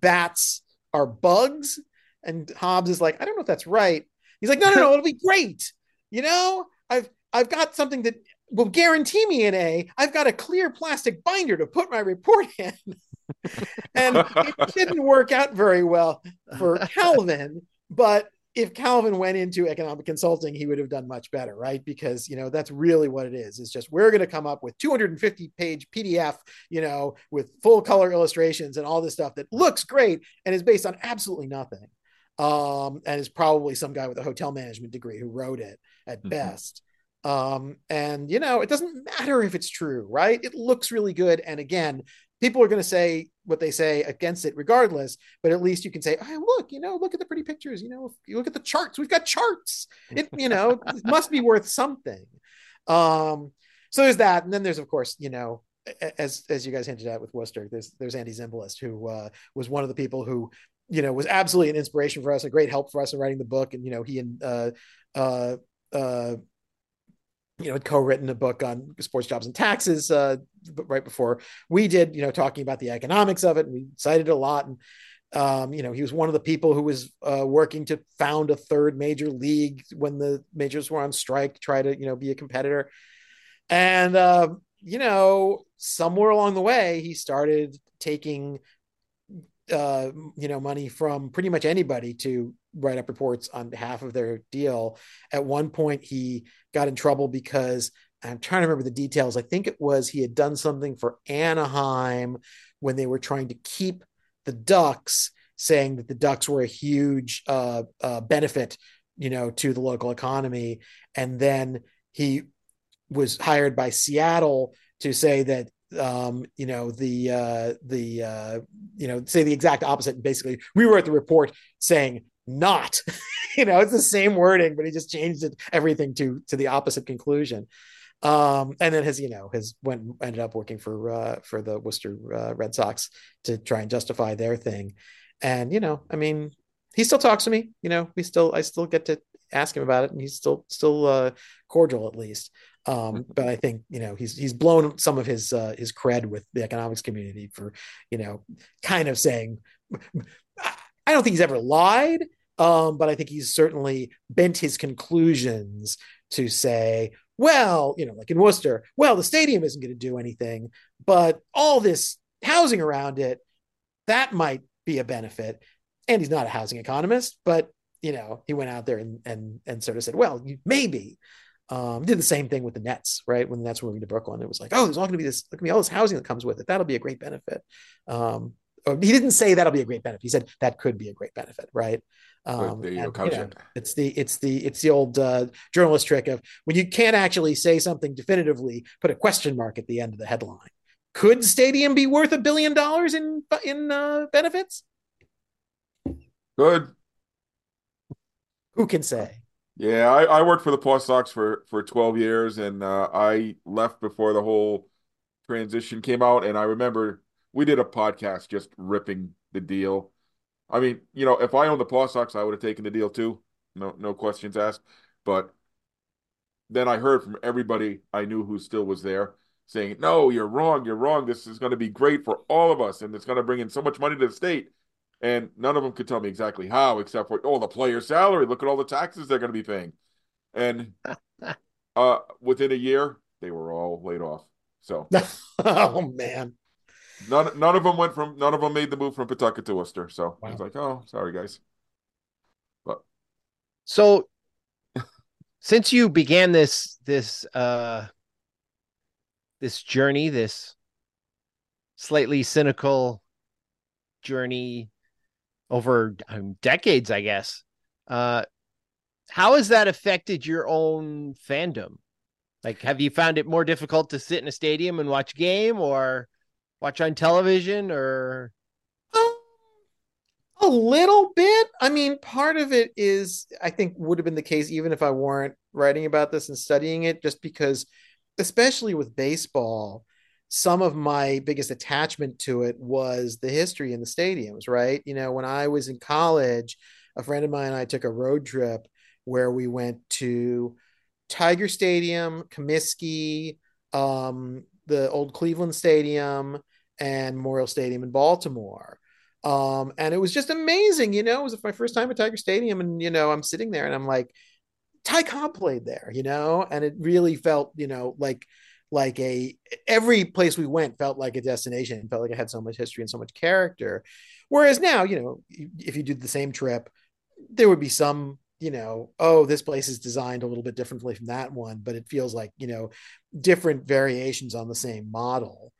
"Bats Are Bugs." And Hobbes is like, I don't know if that's right. He's like, no, no, no, it'll be great. You know, I've I've got something that will guarantee me an A. I've got a clear plastic binder to put my report in. and it didn't work out very well for Calvin. But if Calvin went into economic consulting, he would have done much better, right? Because you know that's really what it is. It's just we're going to come up with 250 page PDF, you know, with full color illustrations and all this stuff that looks great and is based on absolutely nothing. Um, and is probably some guy with a hotel management degree who wrote it at mm-hmm. best. Um, and you know, it doesn't matter if it's true, right? It looks really good. And again, people are going to say what they say against it regardless but at least you can say oh look you know look at the pretty pictures you know you look at the charts we've got charts it you know it must be worth something um so there's that and then there's of course you know as as you guys hinted at with Worcester, there's there's Andy Zimbalist, who uh, was one of the people who you know was absolutely an inspiration for us, a great help for us in writing the book, and you know he and uh, uh, uh, you know, had co-written a book on sports jobs and taxes uh, right before we did, you know, talking about the economics of it. And we cited it a lot. And, um, you know, he was one of the people who was uh, working to found a third major league when the majors were on strike, try to, you know, be a competitor. And, uh, you know, somewhere along the way, he started taking, uh, you know, money from pretty much anybody to write up reports on behalf of their deal. At one point, he got in trouble because I'm trying to remember the details. I think it was he had done something for Anaheim when they were trying to keep the Ducks, saying that the Ducks were a huge uh, uh, benefit, you know, to the local economy. And then he was hired by Seattle to say that um, you know, the uh, the uh, you know, say the exact opposite. Basically, we wrote the report saying not you know it's the same wording but he just changed it everything to to the opposite conclusion. Um and then his you know his went ended up working for uh for the worcester uh, red sox to try and justify their thing. And you know i mean he still talks to me you know we still i still get to ask him about it and he's still still uh cordial at least. Um, but I think you know he's he's blown some of his uh, his cred with the economics community for you know kind of saying I don't think he's ever lied, um, but I think he's certainly bent his conclusions to say, well, you know, like in Worcester, well, the stadium isn't going to do anything, but all this housing around it, that might be a benefit. And he's not a housing economist, but you know, he went out there and and and sort of said, well, maybe. Um, did the same thing with the Nets, right? When the Nets were moving to Brooklyn, it was like, oh, there's all going to be this, look at me, all this housing that comes with it. That'll be a great benefit. Um, he didn't say that'll be a great benefit. He said that could be a great benefit, right? Um, and, you know, it's the it's the it's the old uh, journalist trick of when you can't actually say something definitively, put a question mark at the end of the headline. Could stadium be worth a billion dollars in in uh, benefits? Good. Who can say? Yeah, I, I worked for the Paw Sox for for twelve years, and uh, I left before the whole transition came out. And I remember we did a podcast just ripping the deal. I mean, you know, if I owned the Paw Sox, I would have taken the deal too. No, no questions asked. But then I heard from everybody I knew who still was there saying, "No, you're wrong. You're wrong. This is going to be great for all of us, and it's going to bring in so much money to the state." And none of them could tell me exactly how, except for, "Oh, the player's salary. Look at all the taxes they're going to be paying." And uh, within a year, they were all laid off. So, oh man, None none of them went from none of them made the move from Pawtucket to Worcester. So wow. I was like, oh, sorry guys. But so since you began this this uh this journey, this slightly cynical journey over um, decades, I guess. Uh, how has that affected your own fandom? Like, have you found it more difficult to sit in a stadium and watch a game, or watch on television or? A little bit. I mean part of it is i think would have been the case even if i weren't writing about this and studying it just because especially with baseball some of my biggest attachment to it was the history in the stadiums right? You know when i was in college a friend of mine and i took a road trip where we went to tiger stadium comiskey um, the old Cleveland Stadium and Memorial Stadium in Baltimore. Um, and it was just amazing, you know. It was my first time at Tiger Stadium, and you know, I'm sitting there and I'm like, Ty Cobb played there, you know, and it really felt, you know, like like a every place we went felt like a destination. Felt like it had so much history and so much character. Whereas now, you know, if you did the same trip, there would be some you know, oh, this place is designed a little bit differently from that one, but it feels like, you know, different variations on the same model.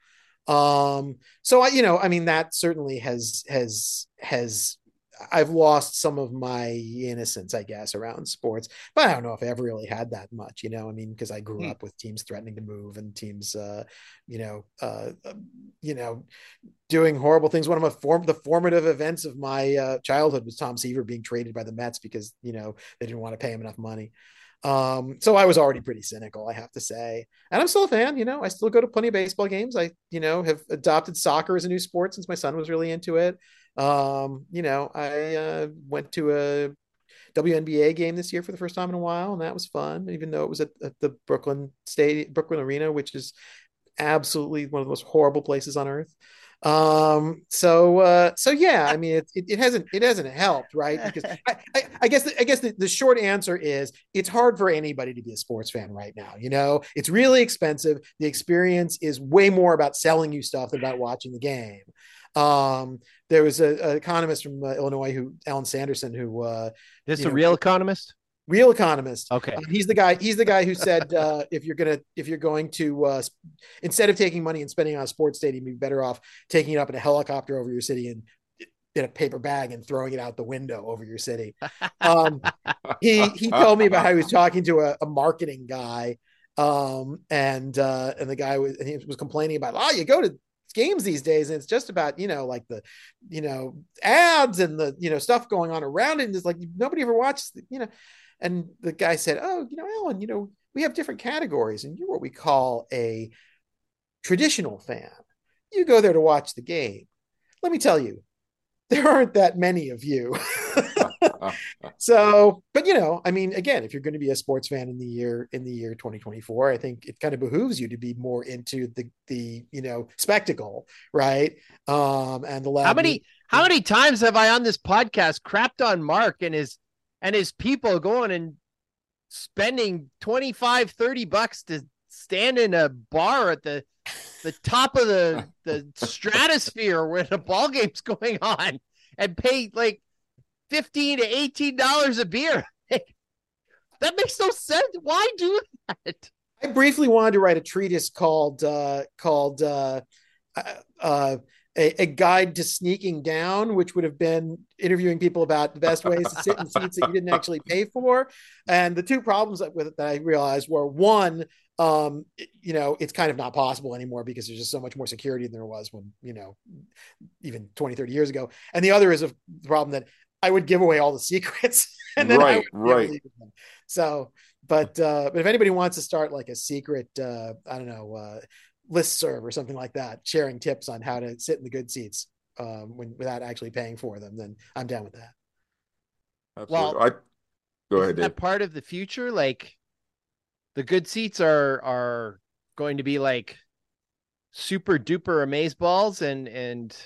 Um, so I, you know, I mean, that certainly has, has, has, I've lost some of my innocence, I guess, around sports. But I don't know if I ever really had that much, you know. I mean, because I grew Hmm. up with teams threatening to move and teams, uh, you know, uh, uh, you know, doing horrible things. One of my form the formative events of my uh, childhood was Tom Seaver being traded by the Mets because you know they didn't want to pay him enough money. Um, so I was already pretty cynical, I have to say. And I'm still a fan, you know, I still go to plenty of baseball games. I, you know, have adopted soccer as a new sport since my son was really into it. Um, you know, I uh, went to a WNBA game this year for the first time in a while, and that was fun, even though it was at, at the Brooklyn State Brooklyn Arena, which is absolutely one of the most horrible places on earth. Um, so uh, so yeah, I mean it, it, it hasn't it hasn't helped, right? Because I, I, I guess the, I guess the, the short answer is it's hard for anybody to be a sports fan right now. You know, it's really expensive. The experience is way more about selling you stuff than about watching the game. Um, there was a, an economist from uh, Illinois who Allen Sanderson who uh, This a know, real economist? Real economist Okay. um, he's the guy. He's the guy who said uh, if you're gonna if you're going to uh, instead of taking money and spending on a sports stadium, you'd be better off taking it up in a helicopter over your city and in a paper bag and throwing it out the window over your city. Um, he he told me about how he was talking to a, a marketing guy, um, and uh, and the guy was and he was complaining about oh you go to games these days and it's just about you know like the you know ads and the you know stuff going on around it and it's like nobody ever watches the, you know and the guy said, "Oh, you know, Allen, you know, we have different categories, and you're what we call a traditional fan. You go there to watch the game. Let me tell you, there aren't that many of you. so, but you know, I mean, again, if you're going to be a sports fan in the year in the year 2024, I think it kind of behooves you to be more into the the you know spectacle, right? Um, and the How many how many times have I on this podcast crapped on Mark and his and his people going and spending 25 30 bucks to stand in a bar at the the top of the the stratosphere where the ball game's going on and pay like 15 to 18 dollars a beer. That makes no sense. Why do that? I briefly wanted to write a treatise called uh, called uh, uh, a, a, guide to sneaking down, which would have been interviewing people about the best ways to sit in seats that you didn't actually pay for. And the two problems that, with it that I realized were one, um, you know, it's kind of not possible anymore because there's just so much more security than there was when, you know, even 20, 30 years ago. And the other is a problem that I would give away all the secrets. and then right, right. So, but uh, but if anybody wants to start like a secret, uh, I don't know, uh, list serve or something like that, sharing tips on how to sit in the good seats um, when without actually paying for them, then I'm down with that. Absolutely. Well, I go ahead. That part of the future, like the good seats are are going to be like super duper amaze balls, and and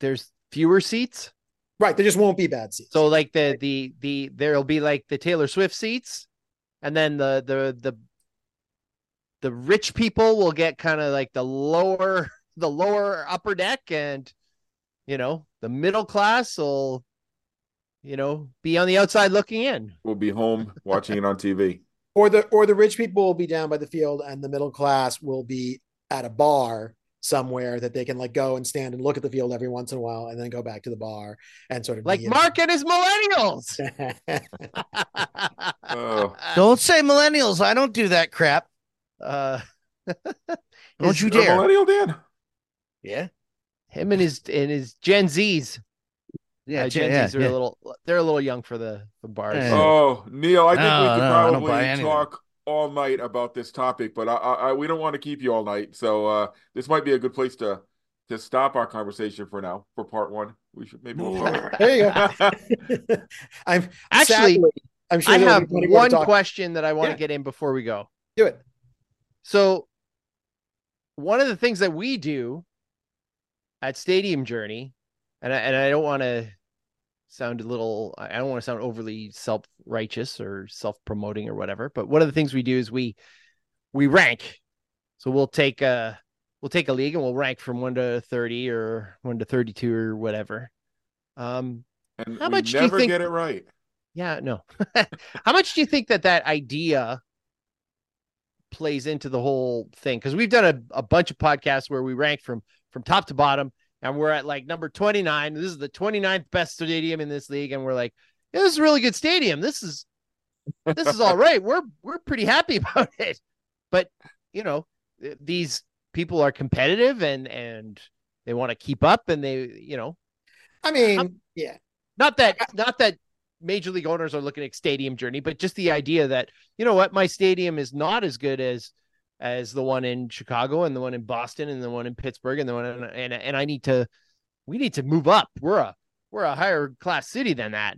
there's fewer seats. Right, there just won't be bad seats. So like the the the there'll be like the Taylor Swift seats, and then the the the the rich people will get kind of like the lower the lower upper deck, and you know the middle class will you know be on the outside looking in. We'll be home watching it on TV. Or the or the rich people will be down by the field, and the middle class will be at a bar somewhere that they can like go and stand and look at the field every once in a while and then go back to the bar and sort of like Mark and his millennials. oh. Don't say millennials. I don't do that crap. Uh, don't you dare. millennial Dan? Yeah. Him and his and his Gen Zs. Yeah, uh, Gen yeah, Zs are yeah. a little they're a little young for the for bars. Yeah. Oh, Neil, I think No, we could no, I probably talk all night about this topic, but I, I, I we don't want to keep you all night. So uh, this might be a good place to to stop our conversation for now for part one. We should maybe. We'll there you go. I'm Actually, sadly, I'm sure I have be plenty more one question that I want Yeah. to get in before we go. Do it. So, one of the things that we do at Stadium Journey, and I, and I don't want to sound a little, I don't want to sound overly self righteous or self promoting or whatever, but one of the things we do is we we rank. So we'll take a we'll take a league and we'll rank from one to thirty or one to thirty two or whatever. Um, and How much do you never think- get it right. yeah, no. How much do you think that that idea plays into the whole thing? Because we've done a, a bunch of podcasts where we rank from from top to bottom, and we're at like number 29. This is the 29th best stadium in this league, and we're like, yeah, this is a really good stadium. This is this is all right. We're we're pretty happy about it. But you know, these people are competitive and and they want to keep up and they, you know, I mean, I'm, yeah. Not that not that major league owners are looking at stadium journey, but just the idea that, you know what, my stadium is not as good as as the one in Chicago and the one in Boston and the one in Pittsburgh and the one in, and and I need to we need to move up. We're a we're a higher class city than that.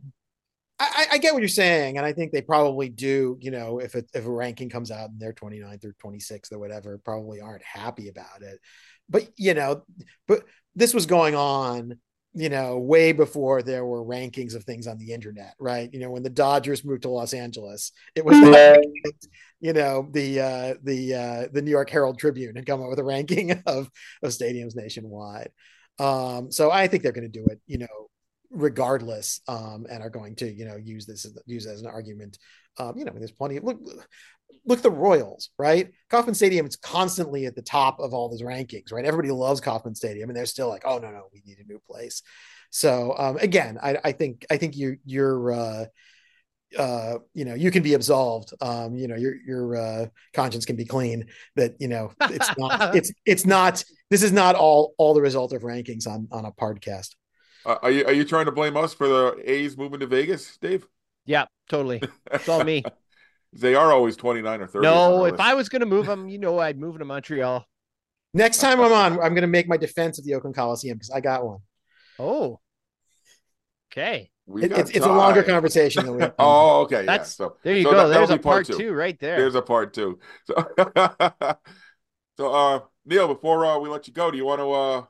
I, I, get what you're saying, and I think they probably do. You know, if it, if a ranking comes out and they're 29th or 26th or whatever, probably aren't happy about it. But you know, but this was going on, you know, way before there were rankings of things on the internet, right? You know, when the Dodgers moved to Los Angeles, it was like, you know the uh, the uh, the New York Herald Tribune had come up with a ranking of of stadiums nationwide. Um, so I think they're going to do it, you know, regardless um, and are going to you know use this use as an argument um, you know there's plenty of look look the royals right kauffman stadium is constantly at the top of all those rankings right everybody loves kauffman stadium and they're still like oh no no we need a new place so um, again I, I think i think you you're uh, uh, you know, you can be absolved. Um, you know, your your uh, conscience can be clean. That you know, it's not. it's it's not. This is not all all the result of rankings on on a podcast. Uh, are you are you trying to blame us for the A's moving to Vegas, Dave? Yeah, totally. It's all me. they are always twenty nine or thirty. No, if. I was going to move them, you know, I'd move them to Montreal. Next time I'm on, I'm going to make my defense of the Oakland Coliseum because I got one. Oh, okay. It, it's, it's a longer conversation than we. oh, okay. That's yeah. so there you so go. That, There's a part, part two. two. right there. There's a part two. So, so uh, Neil, before uh, we let you go, do you want to uh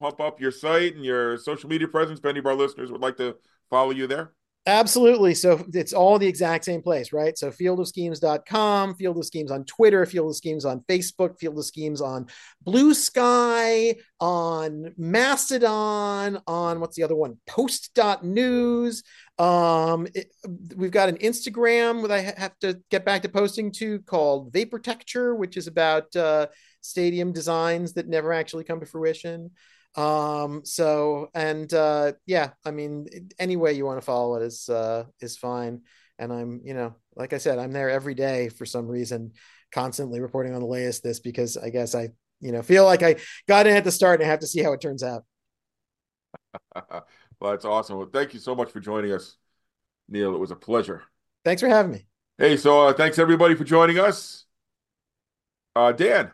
pump up your site and your social media presence if any of our listeners would like to follow you there? Absolutely. So it's all the exact same place, right? So fieldofschemes.com, Field of Schemes on Twitter, Field of Schemes on Facebook, Field of Schemes on Blue Sky, on Mastodon, on what's the other one? Post.news. Um, it, we've got an Instagram that I have to get back to posting to called Vaportecture, which is about uh, stadium designs that never actually come to fruition. Um, so and uh, yeah, I mean, any way you want to follow it is uh, is fine. And I'm, you know, like I said, I'm there every day for some reason, constantly reporting on the latest this because I guess I, you know, feel like I got in at the start and I have to see how it turns out. well, that's awesome. Well, thank you so much for joining us, Neil. It was a pleasure. Thanks for having me. Hey, so uh, thanks everybody for joining us. Uh, Dan,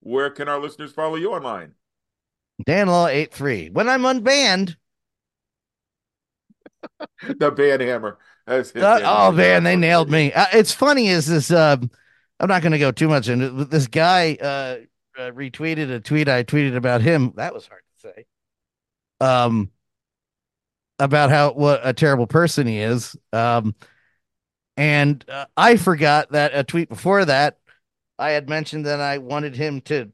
where can our listeners follow you online? Dan Law eight three. When I'm unbanned. the ban hammer. Uh, oh man, they nailed me. Uh, it's funny is this. Uh, I'm not going to go too much into this. Guy uh, uh, retweeted a tweet I tweeted about him. That was hard to say. Um, about how what a terrible person he is. Um, and uh, I forgot that a tweet before that I had mentioned that I wanted him to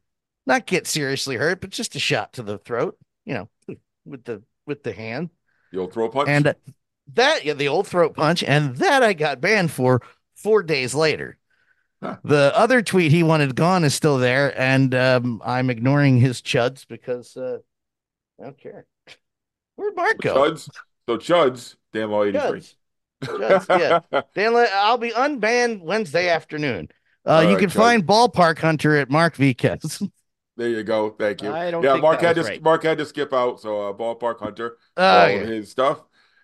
not get seriously hurt, but just a shot to the throat, you know, with the with the hand. The old throat punch. And that yeah, the old throat punch, and that I got banned for four days later. Huh. The other tweet he wanted gone is still there, and um, I'm ignoring his chuds because uh, I don't care. Where'd Mark go? Chuds. So chuds, Dan Law 83. Chuds. Chuds, yeah. Dan, I'll be unbanned Wednesday afternoon. Uh, you right, can chuds. find Ballpark Hunter at Mark Viquez. There you go. Thank you. I don't yeah, Mark had to right. Mark had to skip out, so uh, ballpark hunter, uh, all yeah. his stuff.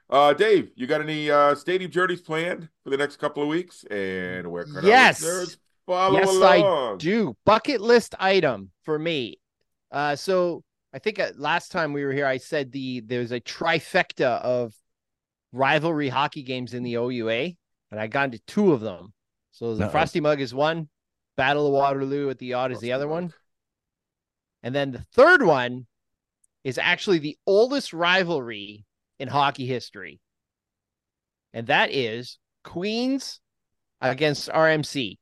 Uh, Dave, you got any uh, stadium journeys planned for the next couple of weeks? And where can yes. follow yes, along? I do. Bucket list item for me. Uh, so I think uh, last time we were here, I said the there's a trifecta of rivalry hockey games in the OUA, and I got into two of them. So the Uh-oh. Frosty Mug is one, Battle of Waterloo at the Aud is the other one. And then the third one is actually the oldest rivalry in hockey history. And that is Queen's against RMC.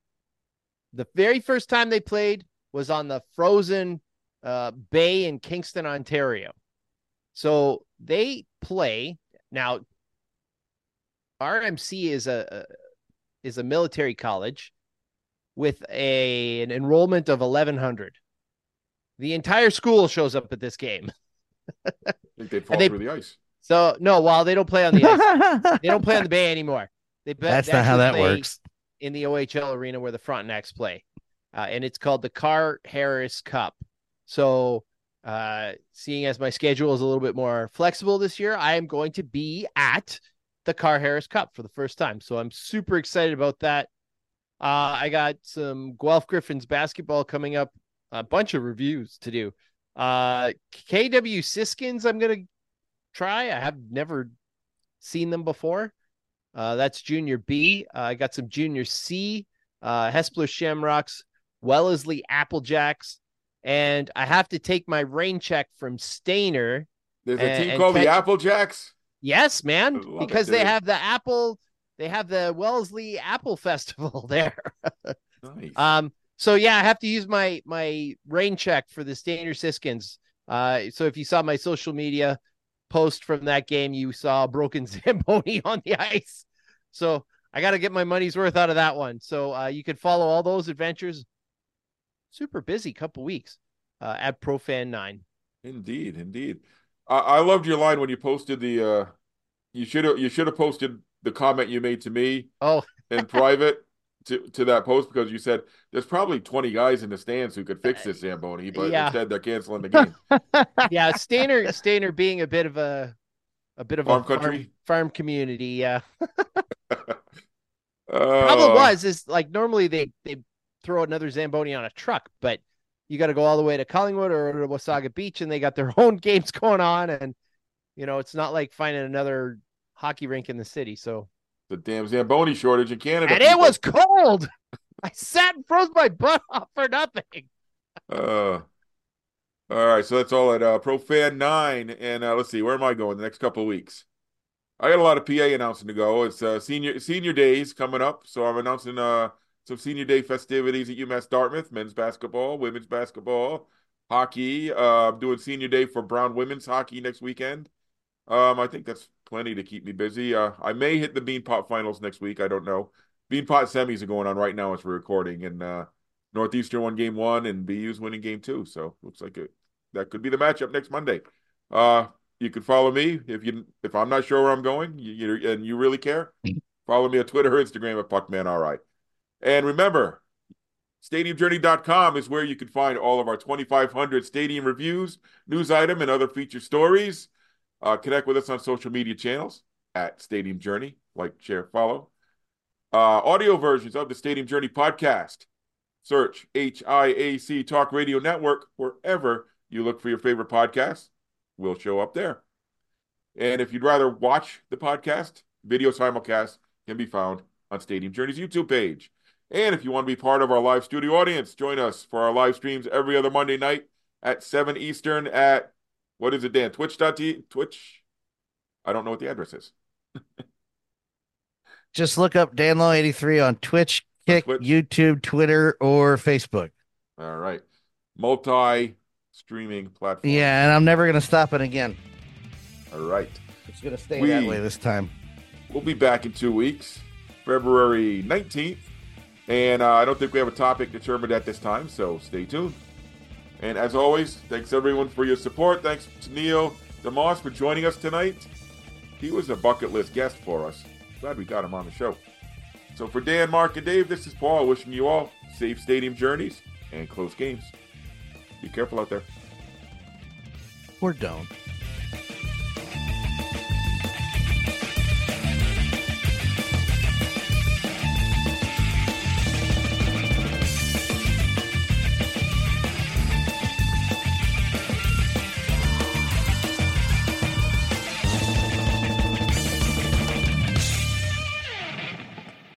The very first time they played was on the frozen uh, bay in Kingston, Ontario. So they play now. RMC is a, is a military college with a an enrollment of 1100 the entire school shows up at this game. I think they'd fall they- through the ice. So no, while they don't play on the ice, they don't play on the bay anymore. They be- That's they not how actually that play works. in the OHL arena where the Frontenacs play, uh, and it's called the Carr-Harris Cup. So, uh, seeing as my schedule is a little bit more flexible this year, I am going to be at the Carr-Harris Cup for the first time. So I'm super excited about that. Uh, I got some Guelph Gryphons basketball coming up, a bunch of reviews to do. Uh, KW Siskins, I'm gonna try. I have never seen them before. Uh, that's Junior B. Uh, I got some Junior C, uh, Hespeler Shamrocks, Wellesley Applejacks, and I have to take my rain check from Stayner. There's a team and called the Applejacks. Yes, man, it, because they have the Apple, they have the Wellesley Apple Festival there. Nice. Um, so yeah, I have to use my my rain check for the Stayner Siskins. Uh, so if you saw my social media post from that game, you saw a broken Zamboni on the ice. So I got to get my money's worth out of that one. So uh, you can follow all those adventures. Super busy couple weeks uh, at ProFan Nine. Indeed, indeed. I, I loved your line when you posted the. uh You should have. You should have posted the comment you made to me Oh, in private to to that post because you said there's probably 20 guys in the stands who could fix this Zamboni, but Yeah. instead they're canceling the game. yeah, Stayner Stayner being a bit of a a bit of Farm a country? farm, farm community. Yeah. Uh, problem was is like normally they they throw another zamboni on a truck but you got to go all the way to collingwood or to wasaga beach and they got their own games going on and you know it's not like finding another hockey rink in the city so the damn Zamboni shortage in Canada. and it was cold i sat and froze my butt off for nothing Uh, all right, so that's all at uh, ProFan nine, and uh, let's see, where am I going the next couple of weeks? I got a lot of PA announcing to go. It's uh, senior senior days coming up, so I'm announcing uh some senior day festivities at UMass Dartmouth, men's basketball, women's basketball, hockey. Uh, I'm doing senior day for Brown women's hockey next weekend. Um, I think that's plenty to keep me busy. Uh, I may hit the Beanpot finals next week. I don't know. Beanpot semis are going on right now as we're recording, and uh, Northeastern won game one and BU's winning game two. So looks like it that could be the matchup next Monday. Uh you can follow me if you if I'm not sure where I'm going you, you and you really care. Follow me on Twitter or Instagram at Puckman. All right. And remember, stadiumjourney.com is where you can find all of our 2,500 stadium reviews, news item, and other feature stories. Uh, connect with us on social media channels at Stadium Journey, like, share, follow. Uh, audio versions of the Stadium Journey podcast. Search HIAC Talk Radio Network wherever you look for your favorite podcast. We'll show up there. And if you'd rather watch the podcast, video simulcast can be found on Stadium Journey's YouTube page. And if you want to be part of our live studio audience, join us for our live streams every other Monday night at 7 Eastern at what is it, Dan? Twitch.t Twitch. I don't know what the address is. Just look up Dan danlaw83 on Twitch, Kick, Twitch. YouTube, Twitter, or Facebook. All right. Multi streaming platform. Yeah, and I'm never gonna stop it again. All right. It's gonna stay We- that way this time. We'll be back in two weeks, February 19th. And uh, I don't think we have a topic determined at this time, so stay tuned. And as always, thanks everyone for your support. Thanks to Neil deMause for joining us tonight. He was a bucket list guest for us. Glad we got him on the show. So for Dan, Mark, and Dave, this is Paul wishing you all safe stadium journeys and close games. Be careful out there. Or don't.